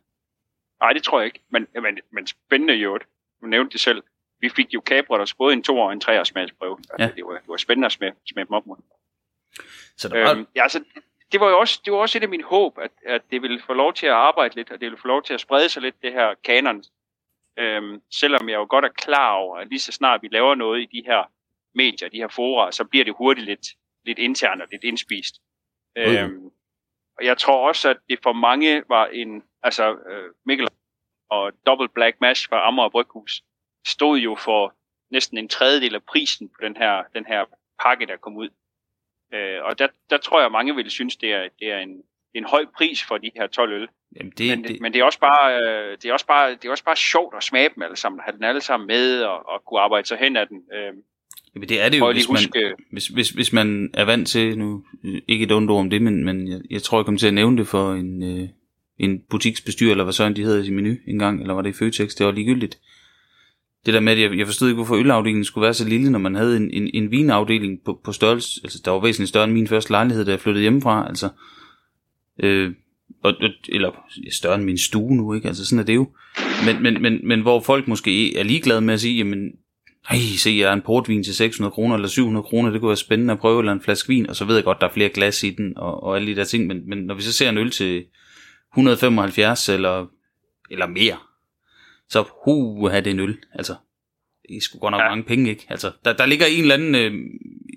Nej, det tror jeg ikke, men, men, men spændende jo. Du nævnte det selv. Vi fik jo kabret os både en to og en tre smagsprøve. Altså, ja. det, var, det var spændende at smage, smage dem op mod. Så der var... øhm, ja, altså, det var jo også, det var også et af mine håb, at, at det ville få lov til at arbejde lidt, og det ville få lov til at sprede sig lidt, det her kanon. Øhm, selvom jeg jo godt er klar over, at lige så snart vi laver noget i de her medier, de her fora, så bliver det hurtigt lidt, lidt internt og lidt indspist. Okay. Øhm, og jeg tror også, at det for mange var en, altså øh, Mikkel og Double Black Mash fra Amager Bryghus, stod jo for næsten en tredjedel af prisen på den her, den her pakke, der kom ud. Øh, og der, der tror jeg, mange vil synes, det er, det er en, en høj pris for de her 12 øl. Jamen det, men, det, men det er også bare øh, det er også bare det er også bare sjovt at smage dem alle sammen, have den alle sammen med og, og kunne arbejde sig hen af den. Øh, Jamen det er det jo, hvis man, huske, hvis, hvis, hvis man er vant til, nu ikke et ondt om det, men, men jeg, jeg tror, jeg kommer til at nævne det for en, øh, en butiksbestyrer, eller hvad sådan de hedder i menu en gang, eller var det i Føtex, det var ligegyldigt det der med, at jeg, jeg forstod ikke, hvorfor ølafdelingen skulle være så lille, når man havde en, en, en vinafdeling på, på størrelse, altså der var væsentligt større end min første lejlighed, da jeg flyttede hjemmefra, altså, øh, og, eller større end min stue nu, ikke, altså sådan er det jo, men, men, men, men hvor folk måske er ligeglade med at sige, jamen, ej, se, jeg er en portvin til 600 kroner eller 700 kroner, det kunne være spændende at prøve, eller en flaske vin, og så ved jeg godt, der er flere glas i den, og, og alle de der ting, men, men når vi så ser en øl til 175 eller, eller mere, så hu, have det en øl. Altså, det er sgu godt nok ja. mange penge, ikke? Altså, der, der ligger en eller anden, øh,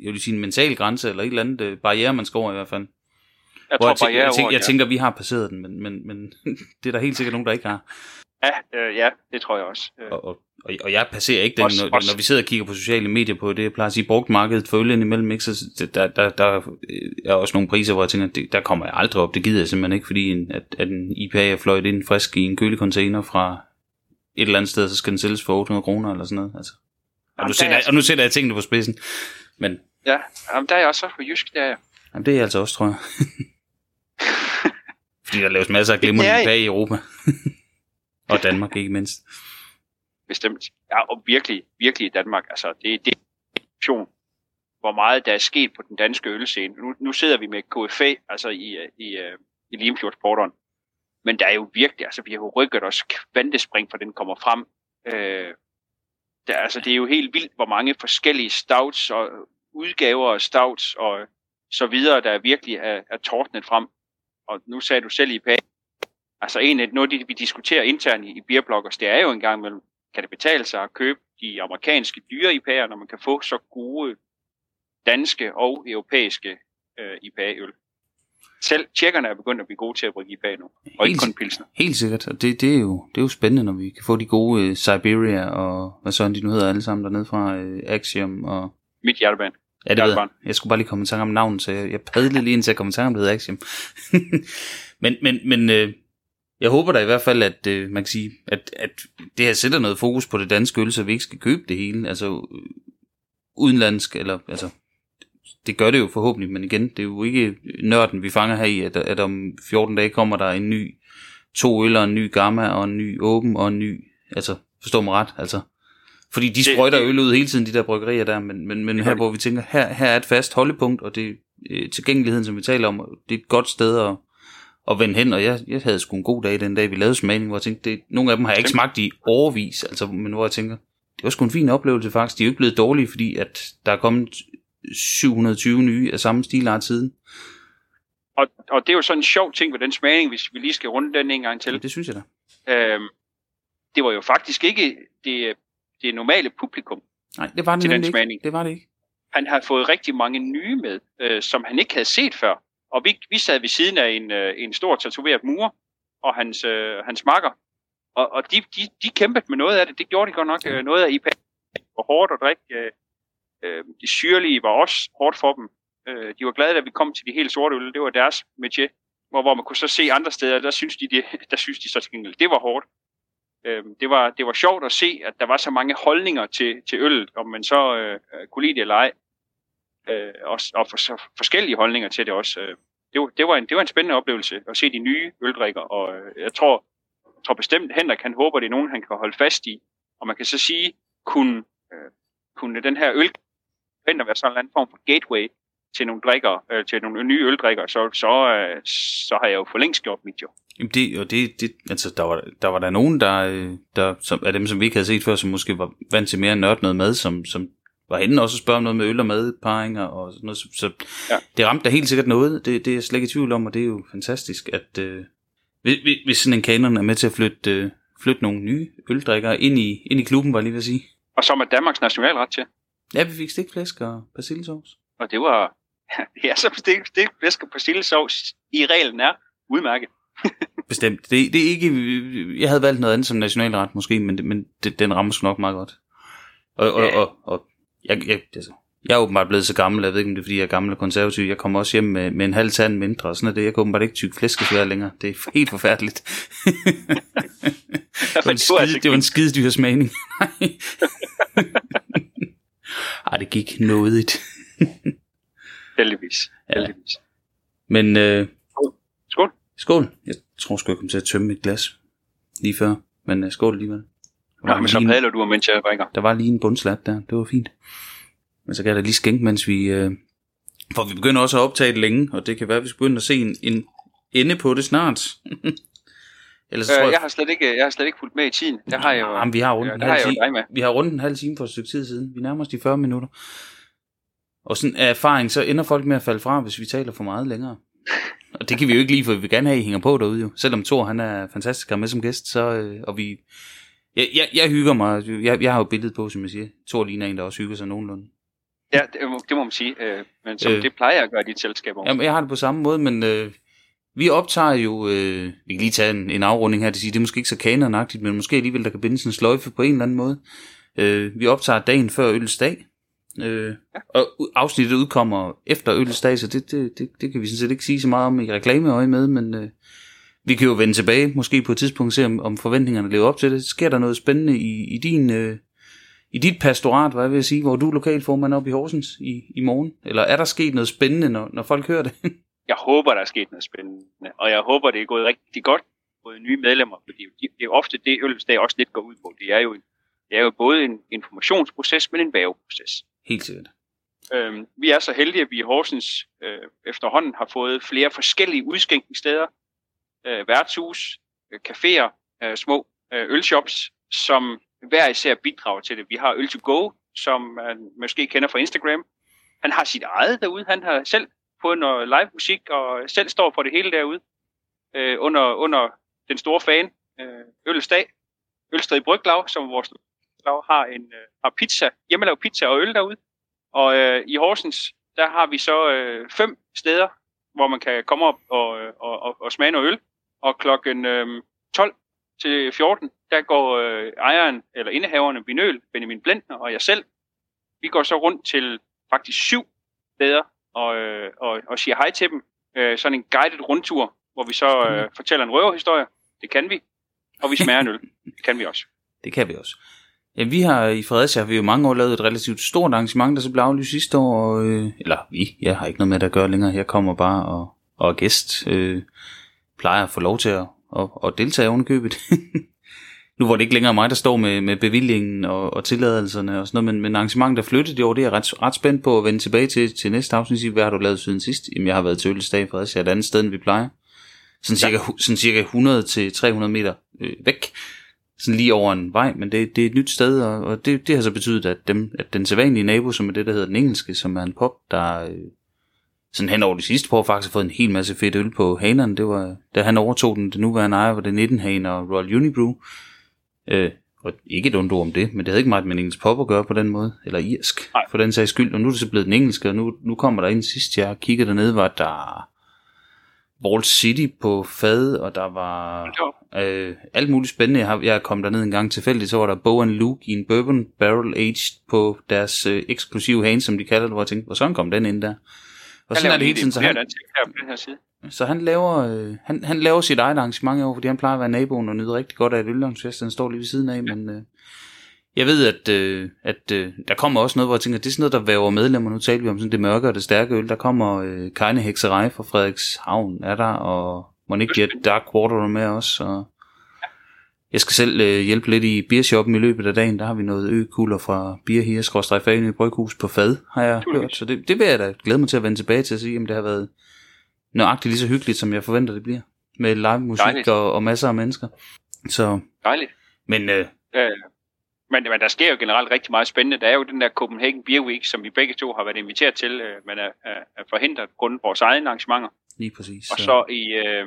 jeg vil sige en mental grænse, eller et eller andet øh, barriere, man skal over i hvert fald. Jeg, tror, jeg, tænker, jeg, tænker, jeg tænker, vi har passeret den, men, men, men det er der helt sikkert nogen, der ikke har. Ja, øh, ja det tror jeg også. Øh. Og, og, og jeg passerer ikke den, også, når, også. når vi sidder og kigger på sociale medier på det, jeg plejer at sige, brugt markedet for øl imellem, ikke? Så der, der, der er også nogle priser, hvor jeg tænker, det, der kommer jeg aldrig op, det gider jeg simpelthen ikke, fordi en, at, at en IPA er fløjt ind frisk i en kølecontainer fra et eller andet sted, så skal den sælges for 800 kroner eller sådan noget. Altså. Og, nu sætter, jeg, og nu sætter jeg tingene på spidsen. Men, ja, jamen, der er jeg også på jysk, der er jeg. Jamen, det er jeg altså også, tror jeg. Fordi der laves masser af glimrende bag i Europa. og Danmark, ikke mindst. Bestemt. Ja, og virkelig, virkelig i Danmark. Altså, det, det er hvor meget der er sket på den danske ølscene. Nu, nu sidder vi med KFA, altså i, i, i, i Limfjordsporteren. Men der er jo virkelig, altså vi har jo rykket os kvantespring, for den kommer frem. Øh, der, altså det er jo helt vildt, hvor mange forskellige stouts og udgaver af stouts og så videre, der virkelig er, er tordnet frem. Og nu sagde du selv i pæ, altså en af noget, vi diskuterer internt i, i beerbloggers, det er jo engang mellem, kan det betale sig at købe de amerikanske dyre IPA'er, når man kan få så gode danske og europæiske øh, IPA-øl selv tjekkerne er begyndt at blive gode til at brygge IPA nu, og helt, ikke kun pilsner. Helt sikkert, og det, det, er jo, det er jo spændende, når vi kan få de gode uh, Siberia og hvad sådan de nu hedder alle sammen dernede fra uh, Axiom og... Mit hjerteband. Ja, det ved jeg. Jeg skulle bare lige komme i tanke om navnet, så jeg, jeg padlede lige ind til at komme i tanke om det hedder Axiom. men men, men uh, jeg håber da i hvert fald, at uh, man kan sige, at, at det her sætter noget fokus på det danske øl, så vi ikke skal købe det hele. Altså udenlandsk, eller altså det gør det jo forhåbentlig, men igen, det er jo ikke nørden, vi fanger her i, at, at om 14 dage kommer der en ny to øl og en ny gamma og en ny åben og en ny, altså forstå mig ret, altså. Fordi de sprøjter øl ud hele tiden, de der bryggerier der, men, men, men her hvor vi tænker, her, her er et fast holdepunkt, og det øh, tilgængeligheden, som vi taler om, det er et godt sted at, at vende hen, og jeg, jeg havde sgu en god dag den dag, vi lavede smagning, hvor jeg tænkte, det, nogle af dem har jeg ikke smagt i overvis, altså, men hvor jeg tænker, det var sgu en fin oplevelse faktisk, de er jo ikke blevet dårlige, fordi at der er kommet 720 nye af samme stilart siden. Og, og det er jo sådan en sjov ting ved den smagning, hvis vi lige skal runde den en gang til. Ja, det synes jeg da. Øhm, det var jo faktisk ikke det, det normale publikum Nej, det var det til den smagning. Ikke. Det var det ikke. Han har fået rigtig mange nye med, øh, som han ikke havde set før. Og vi, vi sad ved siden af en, øh, en stor tatoveret mur, og hans, øh, hans makker. Og, og de, de, de kæmpede med noget af det. Det gjorde de godt nok. Øh, noget af IPA var hårdt at drikke. Øh, Øh, de syrlige var også hårdt for dem. Øh, de var glade, da vi kom til de helt sorte øl. Det var deres métier. hvor, hvor man kunne så se andre steder, der synes de, de, der synes de så til gengæld, det var hårdt. Øh, det, var, det var sjovt at se, at der var så mange holdninger til, til øllet, om man så øh, øh, kunne lide det eller ej. Øh, og og for, så forskellige holdninger til det også. Øh, det, var, det, var en, det var en spændende oplevelse at se de nye øldrikker, og øh, jeg tror, jeg tror bestemt, Henrik han håber, det er nogen, han kan holde fast i. Og man kan så sige, kunne, øh, kunne den her øl at være sådan en anden form for gateway til nogle drikker, øh, til nogle nye øldrikker, så, så, øh, så har jeg jo for længst gjort mit job. Jamen det, og det, det, altså der var, der var der nogen, der, øh, der som, af dem, som vi ikke havde set før, som måske var vant til mere nørd noget mad, som, som var henne også at spørge om noget med øl og madparinger og sådan noget. Så, så ja. det ramte da helt sikkert noget. Det, det er jeg slet ikke i tvivl om, og det er jo fantastisk, at øh, hvis sådan en kanon er med til at flytte, øh, flytte nogle nye øldrikker ind i, ind i klubben, var jeg lige ved at sige. Og som er Danmarks nationalret til. Ja, vi fik stikflæsk og persillesovs. Og det var, ja, så stik, stikflæsk og persillesovs i reglen er udmærket. Bestemt. Det, det er ikke, jeg havde valgt noget andet som nationalret måske, men, men det, den rammer sgu nok meget godt. Og, og, ja. og, og jeg, jeg, altså, jeg er åbenbart blevet så gammel, jeg ved ikke, om det er, fordi jeg er gammel og konservativ. Jeg kommer også hjem med, med en halv tand mindre, og sådan er det. Jeg kan åbenbart ikke tykke flæskesvær længere. Det er helt forfærdeligt. det, var en skide, det var en skide dyr smagning. Ej, det gik nådigt. Heldigvis. Heldigvis. Ja. Men... Øh, skål. Skål. Jeg tror sgu, jeg kommer til at tømme mit glas lige før. Men uh, skål alligevel. Ja, men så padler du, mens jeg drikker. Der var lige en bundslat der. Det var fint. Men så kan jeg da lige skænke, mens vi... Øh, for vi begynder også at optage det længe, og det kan være, at vi skal begynde at se en, en ende på det snart. Ellers, øh, tror jeg, jeg, har slet ikke, jeg har slet ikke fulgt med i tiden. Jeg har jo, Jamen, vi har rundt, ja, en, halv time, vi har rundt en halv time for et stykke tid siden. Vi nærmer os de 40 minutter. Og sådan af erfaring, så ender folk med at falde fra, hvis vi taler for meget længere. Og det kan vi jo ikke lige, for vi vil gerne have, at I hænger på derude jo. Selvom Thor, han er fantastisk at med som gæst, så, øh, og vi... Jeg, jeg, jeg hygger mig. Jeg, jeg har jo billedet på, som jeg siger. Thor ligner en, der også hygger sig nogenlunde. Ja, det, det må man sige. Øh, men som øh, det plejer jeg at gøre i dit selskaber. Jamen, jeg har det på samme måde, men øh, vi optager jo... Øh, vi kan lige tage en, en afrunding her, det, siger, det er måske ikke så kanonagtigt, men måske alligevel, der kan bindes en sløjfe på en eller anden måde. Øh, vi optager dagen før Ølsdag. Øh, ja. Og afsnittet udkommer efter Ølsdag, så det, det, det, det kan vi sådan set ikke sige så meget om i reklameøje med, men øh, vi kan jo vende tilbage, måske på et tidspunkt se, om, om forventningerne lever op til det. Sker der noget spændende i, i din... Øh, i dit pastorat, hvad vil jeg sige, hvor du er lokalformand op i Horsens i, i morgen? Eller er der sket noget spændende, når, når folk hører det? jeg håber, der er sket noget spændende, og jeg håber, det er gået rigtig godt både nye medlemmer, fordi det er ofte det, Ølsdag også lidt går ud på. Det er jo, det er jo både en informationsproces, men en væveproces. Helt sikkert. Øhm, vi er så heldige, at vi i Horsens øh, efterhånden har fået flere forskellige udskænkningssteder, øh, værtshus, øh, caféer, øh, små øh, ølshops, som hver især bidrager til det. Vi har Øl to Go, som man måske kender fra Instagram. Han har sit eget derude. Han har selv på noget øh, live musik og selv står for det hele derude. Øh, under, under den store fan, øh, Ølstad, Ølstad i Bryglav, som vores lav har en øh, har pizza, hjemmelavet pizza og øl derude. Og øh, i Horsens, der har vi så øh, fem steder, hvor man kan komme op og, øh, og, og, og smage noget øl. Og klokken øh, 12 til 14, der går øh, ejeren, eller indehaverne, Binøl, Benjamin Blendner og jeg selv, vi går så rundt til faktisk syv steder og, øh, og, og siger hej til dem. Øh, sådan en guided rundtur, hvor vi så øh, fortæller en røverhistorie. Det kan vi. Og vi smager en øl. Det kan vi også. Det kan vi også. Ja, vi har i Fredericia har vi jo mange år lavet et relativt stort arrangement, der så blev aflyst sidste år. Og, øh, eller vi, jeg har ikke noget med det at gøre længere. Jeg kommer bare og, og er gæst. Øh, plejer at få lov til at, at, at deltage ovenikøbet. nu var det ikke længere mig, der står med, med bevillingen og, og tilladelserne og sådan noget, men, men arrangementet der flyttede i år, det er jeg ret, ret spændt på at vende tilbage til, til næste afsnit. Hvad har du lavet siden sidst? Jamen, jeg har været til Ølsdag i Fredericia, et andet sted, end vi plejer. Sådan cirka, ja. sådan cirka 100-300 meter øh, væk. Sådan lige over en vej, men det, det er et nyt sted, og, og det, det har så betydet, at, dem, at den sædvanlige nabo, som er det, der hedder den engelske, som er en pop, der øh, sådan hen over de sidste par år faktisk har fået en hel masse fedt øl på hanerne. Det var, da han overtog den, det nuværende ejer, var det 19 haner og Royal Unibrew. Øh, og ikke et ondt om det, men det havde ikke meget med en engelsk pop at gøre på den måde, eller irsk, Nej. for den sags skyld. Og nu er det så blevet den engelske, og nu, nu kommer der ind sidst, jeg kiggede dernede, var der Wall City på fad, og der var øh, alt muligt spændende. Jeg, har, jeg kom derned en gang tilfældigt, så var der Bo and Luke i en bourbon barrel aged på deres øh, eksklusive hane, som de kalder det, hvor jeg tænkte, hvor sådan kom den ind der. Og sådan er det hele tiden, så han, her på den her side. så han laver, øh, han, han laver sit eget arrangement i år, fordi han plejer at være naboen og nyder rigtig godt af et øllandsfest, den står lige ved siden af, ja. men øh, jeg ved, at, øh, at øh, der kommer også noget, hvor jeg tænker, det er sådan noget, der væver medlemmer. Nu taler vi om sådan det mørke og det stærke øl. Der kommer øh, Kejne Hekserej fra Frederikshavn, er der, og Monique Jet Dark Water er med også. Og jeg skal selv øh, hjælpe lidt i beershoppen i løbet af dagen. Der har vi noget økugler fra Bier her, skråstrej i Bryghus på fad, har jeg hørt. Så det, det vil jeg da glæde mig til at vende tilbage til at sige, om det har været nøjagtigt lige så hyggeligt, som jeg forventer, det bliver. Med live musik og, og masser af mennesker. Så, Dejligt. Men øh, øh, men, men der sker jo generelt rigtig meget spændende. Der er jo den der Copenhagen Beer Week, som vi begge to har været inviteret til, øh, men er, er, forhindret grund vores egne arrangementer. Lige præcis. Og så i, øh,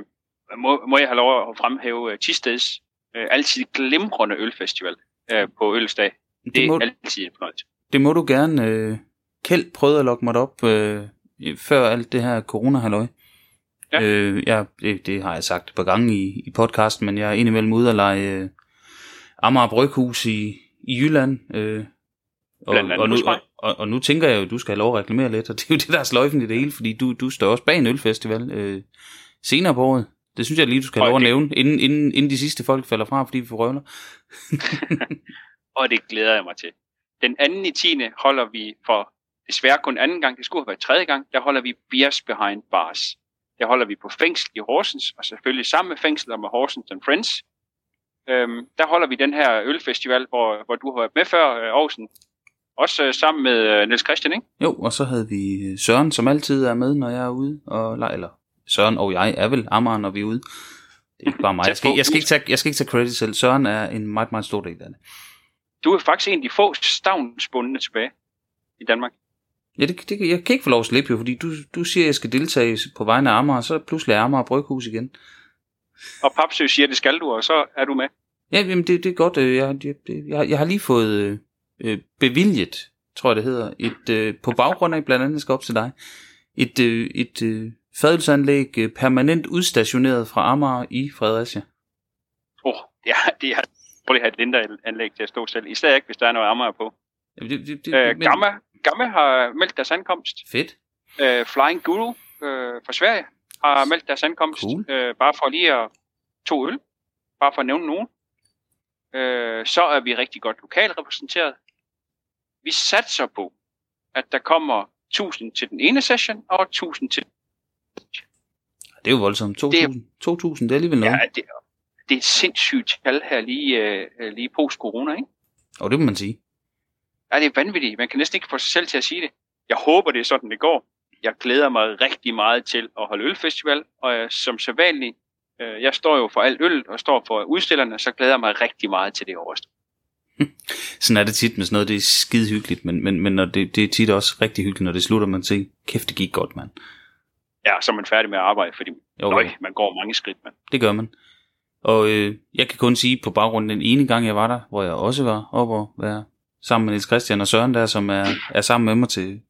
må, må jeg have lov at fremhæve uh, Tisteds øh, altid glimrende ølfestival øh, på Ølsdag. Det, det må, er altid en fornøjelse. Det må du gerne. Øh, Kjeld prøvede at lokke mig op øh, før alt det her corona-halløj. Ja. Øh, ja, det, det har jeg sagt på gange i, i podcasten, men jeg er indimellem ude at lege øh, Amager Bryghus i, i Jylland. Øh, og, og, nu, og, og, og nu tænker jeg jo, at du skal have lov at reklamere lidt, og det er jo det, der er sløjfen i det hele, fordi du, du står også bag en ølfestival øh, senere på året. Det synes jeg lige, du skal have lov at nævne, inden, inden, inden de sidste folk falder fra, fordi vi får røvler. og det glæder jeg mig til. Den anden i 10. holder vi for desværre kun anden gang, det skulle have været tredje gang, der holder vi Beers Behind Bars. Der holder vi på fængsel i Horsens, og selvfølgelig sammen med fængsel med Horsens and Friends. Øhm, der holder vi den her ølfestival, hvor, hvor du har været med før, øh, Aarhusen. Også øh, sammen med øh, Niels Christian, ikke? Jo, og så havde vi øh, Søren, som altid er med, når jeg er ude. Og, eller Søren og jeg er vel Amager, når vi er ude. Det er ikke bare mig. Jeg skal, jeg skal, ikke, tage, jeg skal ikke tage credit selv. Søren er en meget, meget stor del af det. Du er faktisk en af de få stavnsbundne tilbage i Danmark. Ja, det, det, jeg kan ikke få lov at slippe jo, fordi du, du siger, at jeg skal deltage på vegne af Amager, så pludselig er Amager Bryghus igen. Og Papsø siger, det skal du, og så er du med. Ja, jamen det, det er godt. Øh, jeg, jeg, jeg, jeg har lige fået øh, øh, bevilget, tror jeg det hedder, et, øh, på baggrund af blandt andet, skal op til dig, et, øh, et øh, fadelsanlæg øh, permanent udstationeret fra Amager i Fredericia. Åh, oh, ja, det er prøv lige at have et anlæg til at stå selv. Især ikke, hvis der er noget Amager på. Jamen, det, det, det, øh, men... Gamma, Gamma har meldt deres ankomst. Fedt. Øh, Flying Guru øh, fra Sverige har meldt deres ankomst. Cool. Øh, bare for lige at to øl. Bare for at nævne nogen. Øh, så er vi rigtig godt lokalt repræsenteret. Vi satser på, at der kommer 1000 til den ene session, og 1000 til det er jo voldsomt. 2.000, det, er, 2000, det er alligevel noget. Ja, det, det er et sindssygt tal her lige, uh, lige post-corona, ikke? Og det må man sige. Ja, det er vanvittigt. Man kan næsten ikke få sig selv til at sige det. Jeg håber, det er sådan, det går. Jeg glæder mig rigtig meget til at holde ølfestival, og jeg, som sædvanligt, uh, jeg står jo for alt øl, og står for udstillerne, så glæder jeg mig rigtig meget til det årst. sådan er det tit med sådan noget, det er skide hyggeligt, men, men, men når det, det er tit også rigtig hyggeligt, når det slutter, man siger, kæft, det gik godt, mand ja, så er man færdig med at arbejde, fordi jo, nøj, man går mange skridt. Man. Det gør man. Og øh, jeg kan kun sige på baggrund den ene gang, jeg var der, hvor jeg også var oppe og være sammen med Niels Christian og Søren der, som er, er sammen med mig til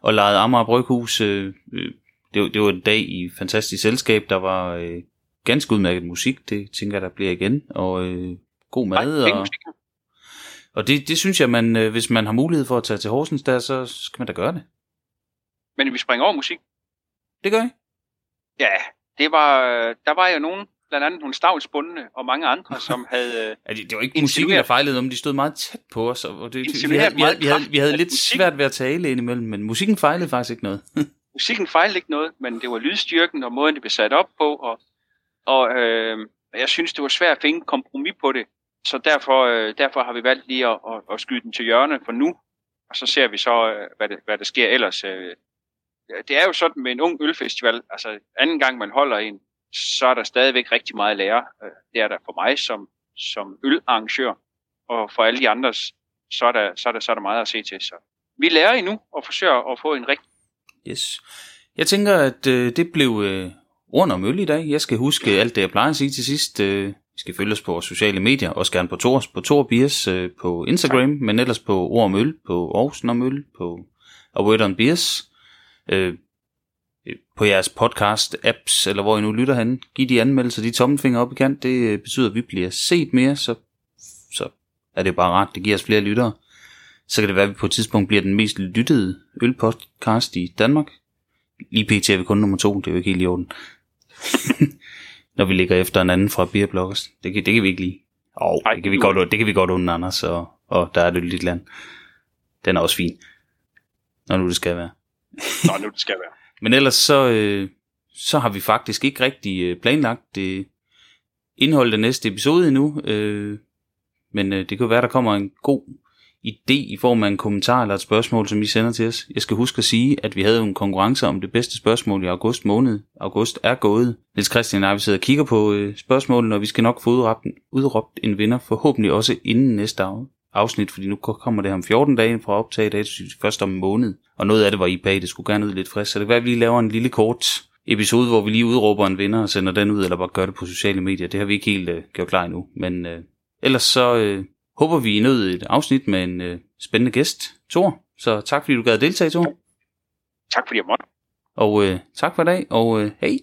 og lejede Amager Bryghus. Øh, øh, det, var, det var en dag i fantastisk selskab, der var øh, ganske udmærket musik, det tænker jeg, der bliver igen, og øh, god mad. Nej, og, og det, det synes jeg, man, øh, hvis man har mulighed for at tage til Horsens der, så skal man da gøre det. Men vi springer over musik. Det gør I? Ja, det var, der var jo nogen, blandt andet nogle stavlsbundne og mange andre, som havde... ja, det, det var ikke musikken, der fejlede om de stod meget tæt på os, og det, vi, havde, vi, havde, vi, havde, vi havde lidt svært ved at tale indimellem, men musikken fejlede faktisk ikke noget. musikken fejlede ikke noget, men det var lydstyrken og måden, det blev sat op på, og, og øh, jeg synes, det var svært at finde kompromis på det, så derfor, øh, derfor har vi valgt lige at, at, at skyde den til hjørne for nu, og så ser vi så, øh, hvad, det, hvad der sker ellers øh, det er jo sådan med en ung ølfestival, altså anden gang man holder en, så er der stadigvæk rigtig meget at lære. Øh, det er der for mig som, som ølarrangør, og for alle de andres, så er, der, så, er der, så er der meget at se til. Så vi lærer endnu og forsøger at få en rigtig... Yes. Jeg tænker, at øh, det blev øh, rundt om øl i dag. Jeg skal huske alt det, jeg plejer at sige til sidst. Øh, skal følge os på vores sociale medier, også gerne på Tors, på Tor Beers øh, på Instagram, tak. men ellers på Ord om Øl, på Aarhus om Øl, på A Word on Beers øh, på jeres podcast-apps, eller hvor I nu lytter hen. Giv de anmeldelser, de tommelfinger op i kant. Det øh, betyder, at vi bliver set mere, så, så er det bare rart. Det giver os flere lyttere. Så kan det være, at vi på et tidspunkt bliver den mest lyttede ølpodcast i Danmark. lige pt. er vi kun nummer to, det er jo ikke helt i orden. Når vi ligger efter en anden fra Beer Bloggers. Det kan, det kan vi ikke lide. Oh, Nej, det, kan vi godt, det kan vi godt under Anders, og, og der er det lidt land. Den er også fin. Når nu det skal være. Nå, nu det skal være. Men ellers så, øh, så har vi faktisk ikke rigtig øh, planlagt det indhold af næste episode endnu. Øh, men øh, det kan jo være, der kommer en god idé i form af en kommentar eller et spørgsmål, som I sender til os. Jeg skal huske at sige, at vi havde en konkurrence om det bedste spørgsmål i august måned. August er gået. Niels Christian og jeg vi sidder og kigger på øh, spørgsmålene, og vi skal nok få udråbt, udråbt en vinder, forhåbentlig også inden næste af- afsnit, fordi nu kommer det om 14 dage fra optag, det er først om en måned. Og noget af det var i bag, det skulle gerne ud lidt frisk, så det kan være, at vi lige laver en lille kort episode, hvor vi lige udråber en vinder og sender den ud, eller bare gør det på sociale medier. Det har vi ikke helt øh, gjort klar endnu, men øh, ellers så øh, håber vi, I nød et afsnit med en øh, spændende gæst, Thor. Så tak fordi du gad deltage, Thor. Tak fordi jeg måtte. Og øh, tak for i dag, og øh, hej.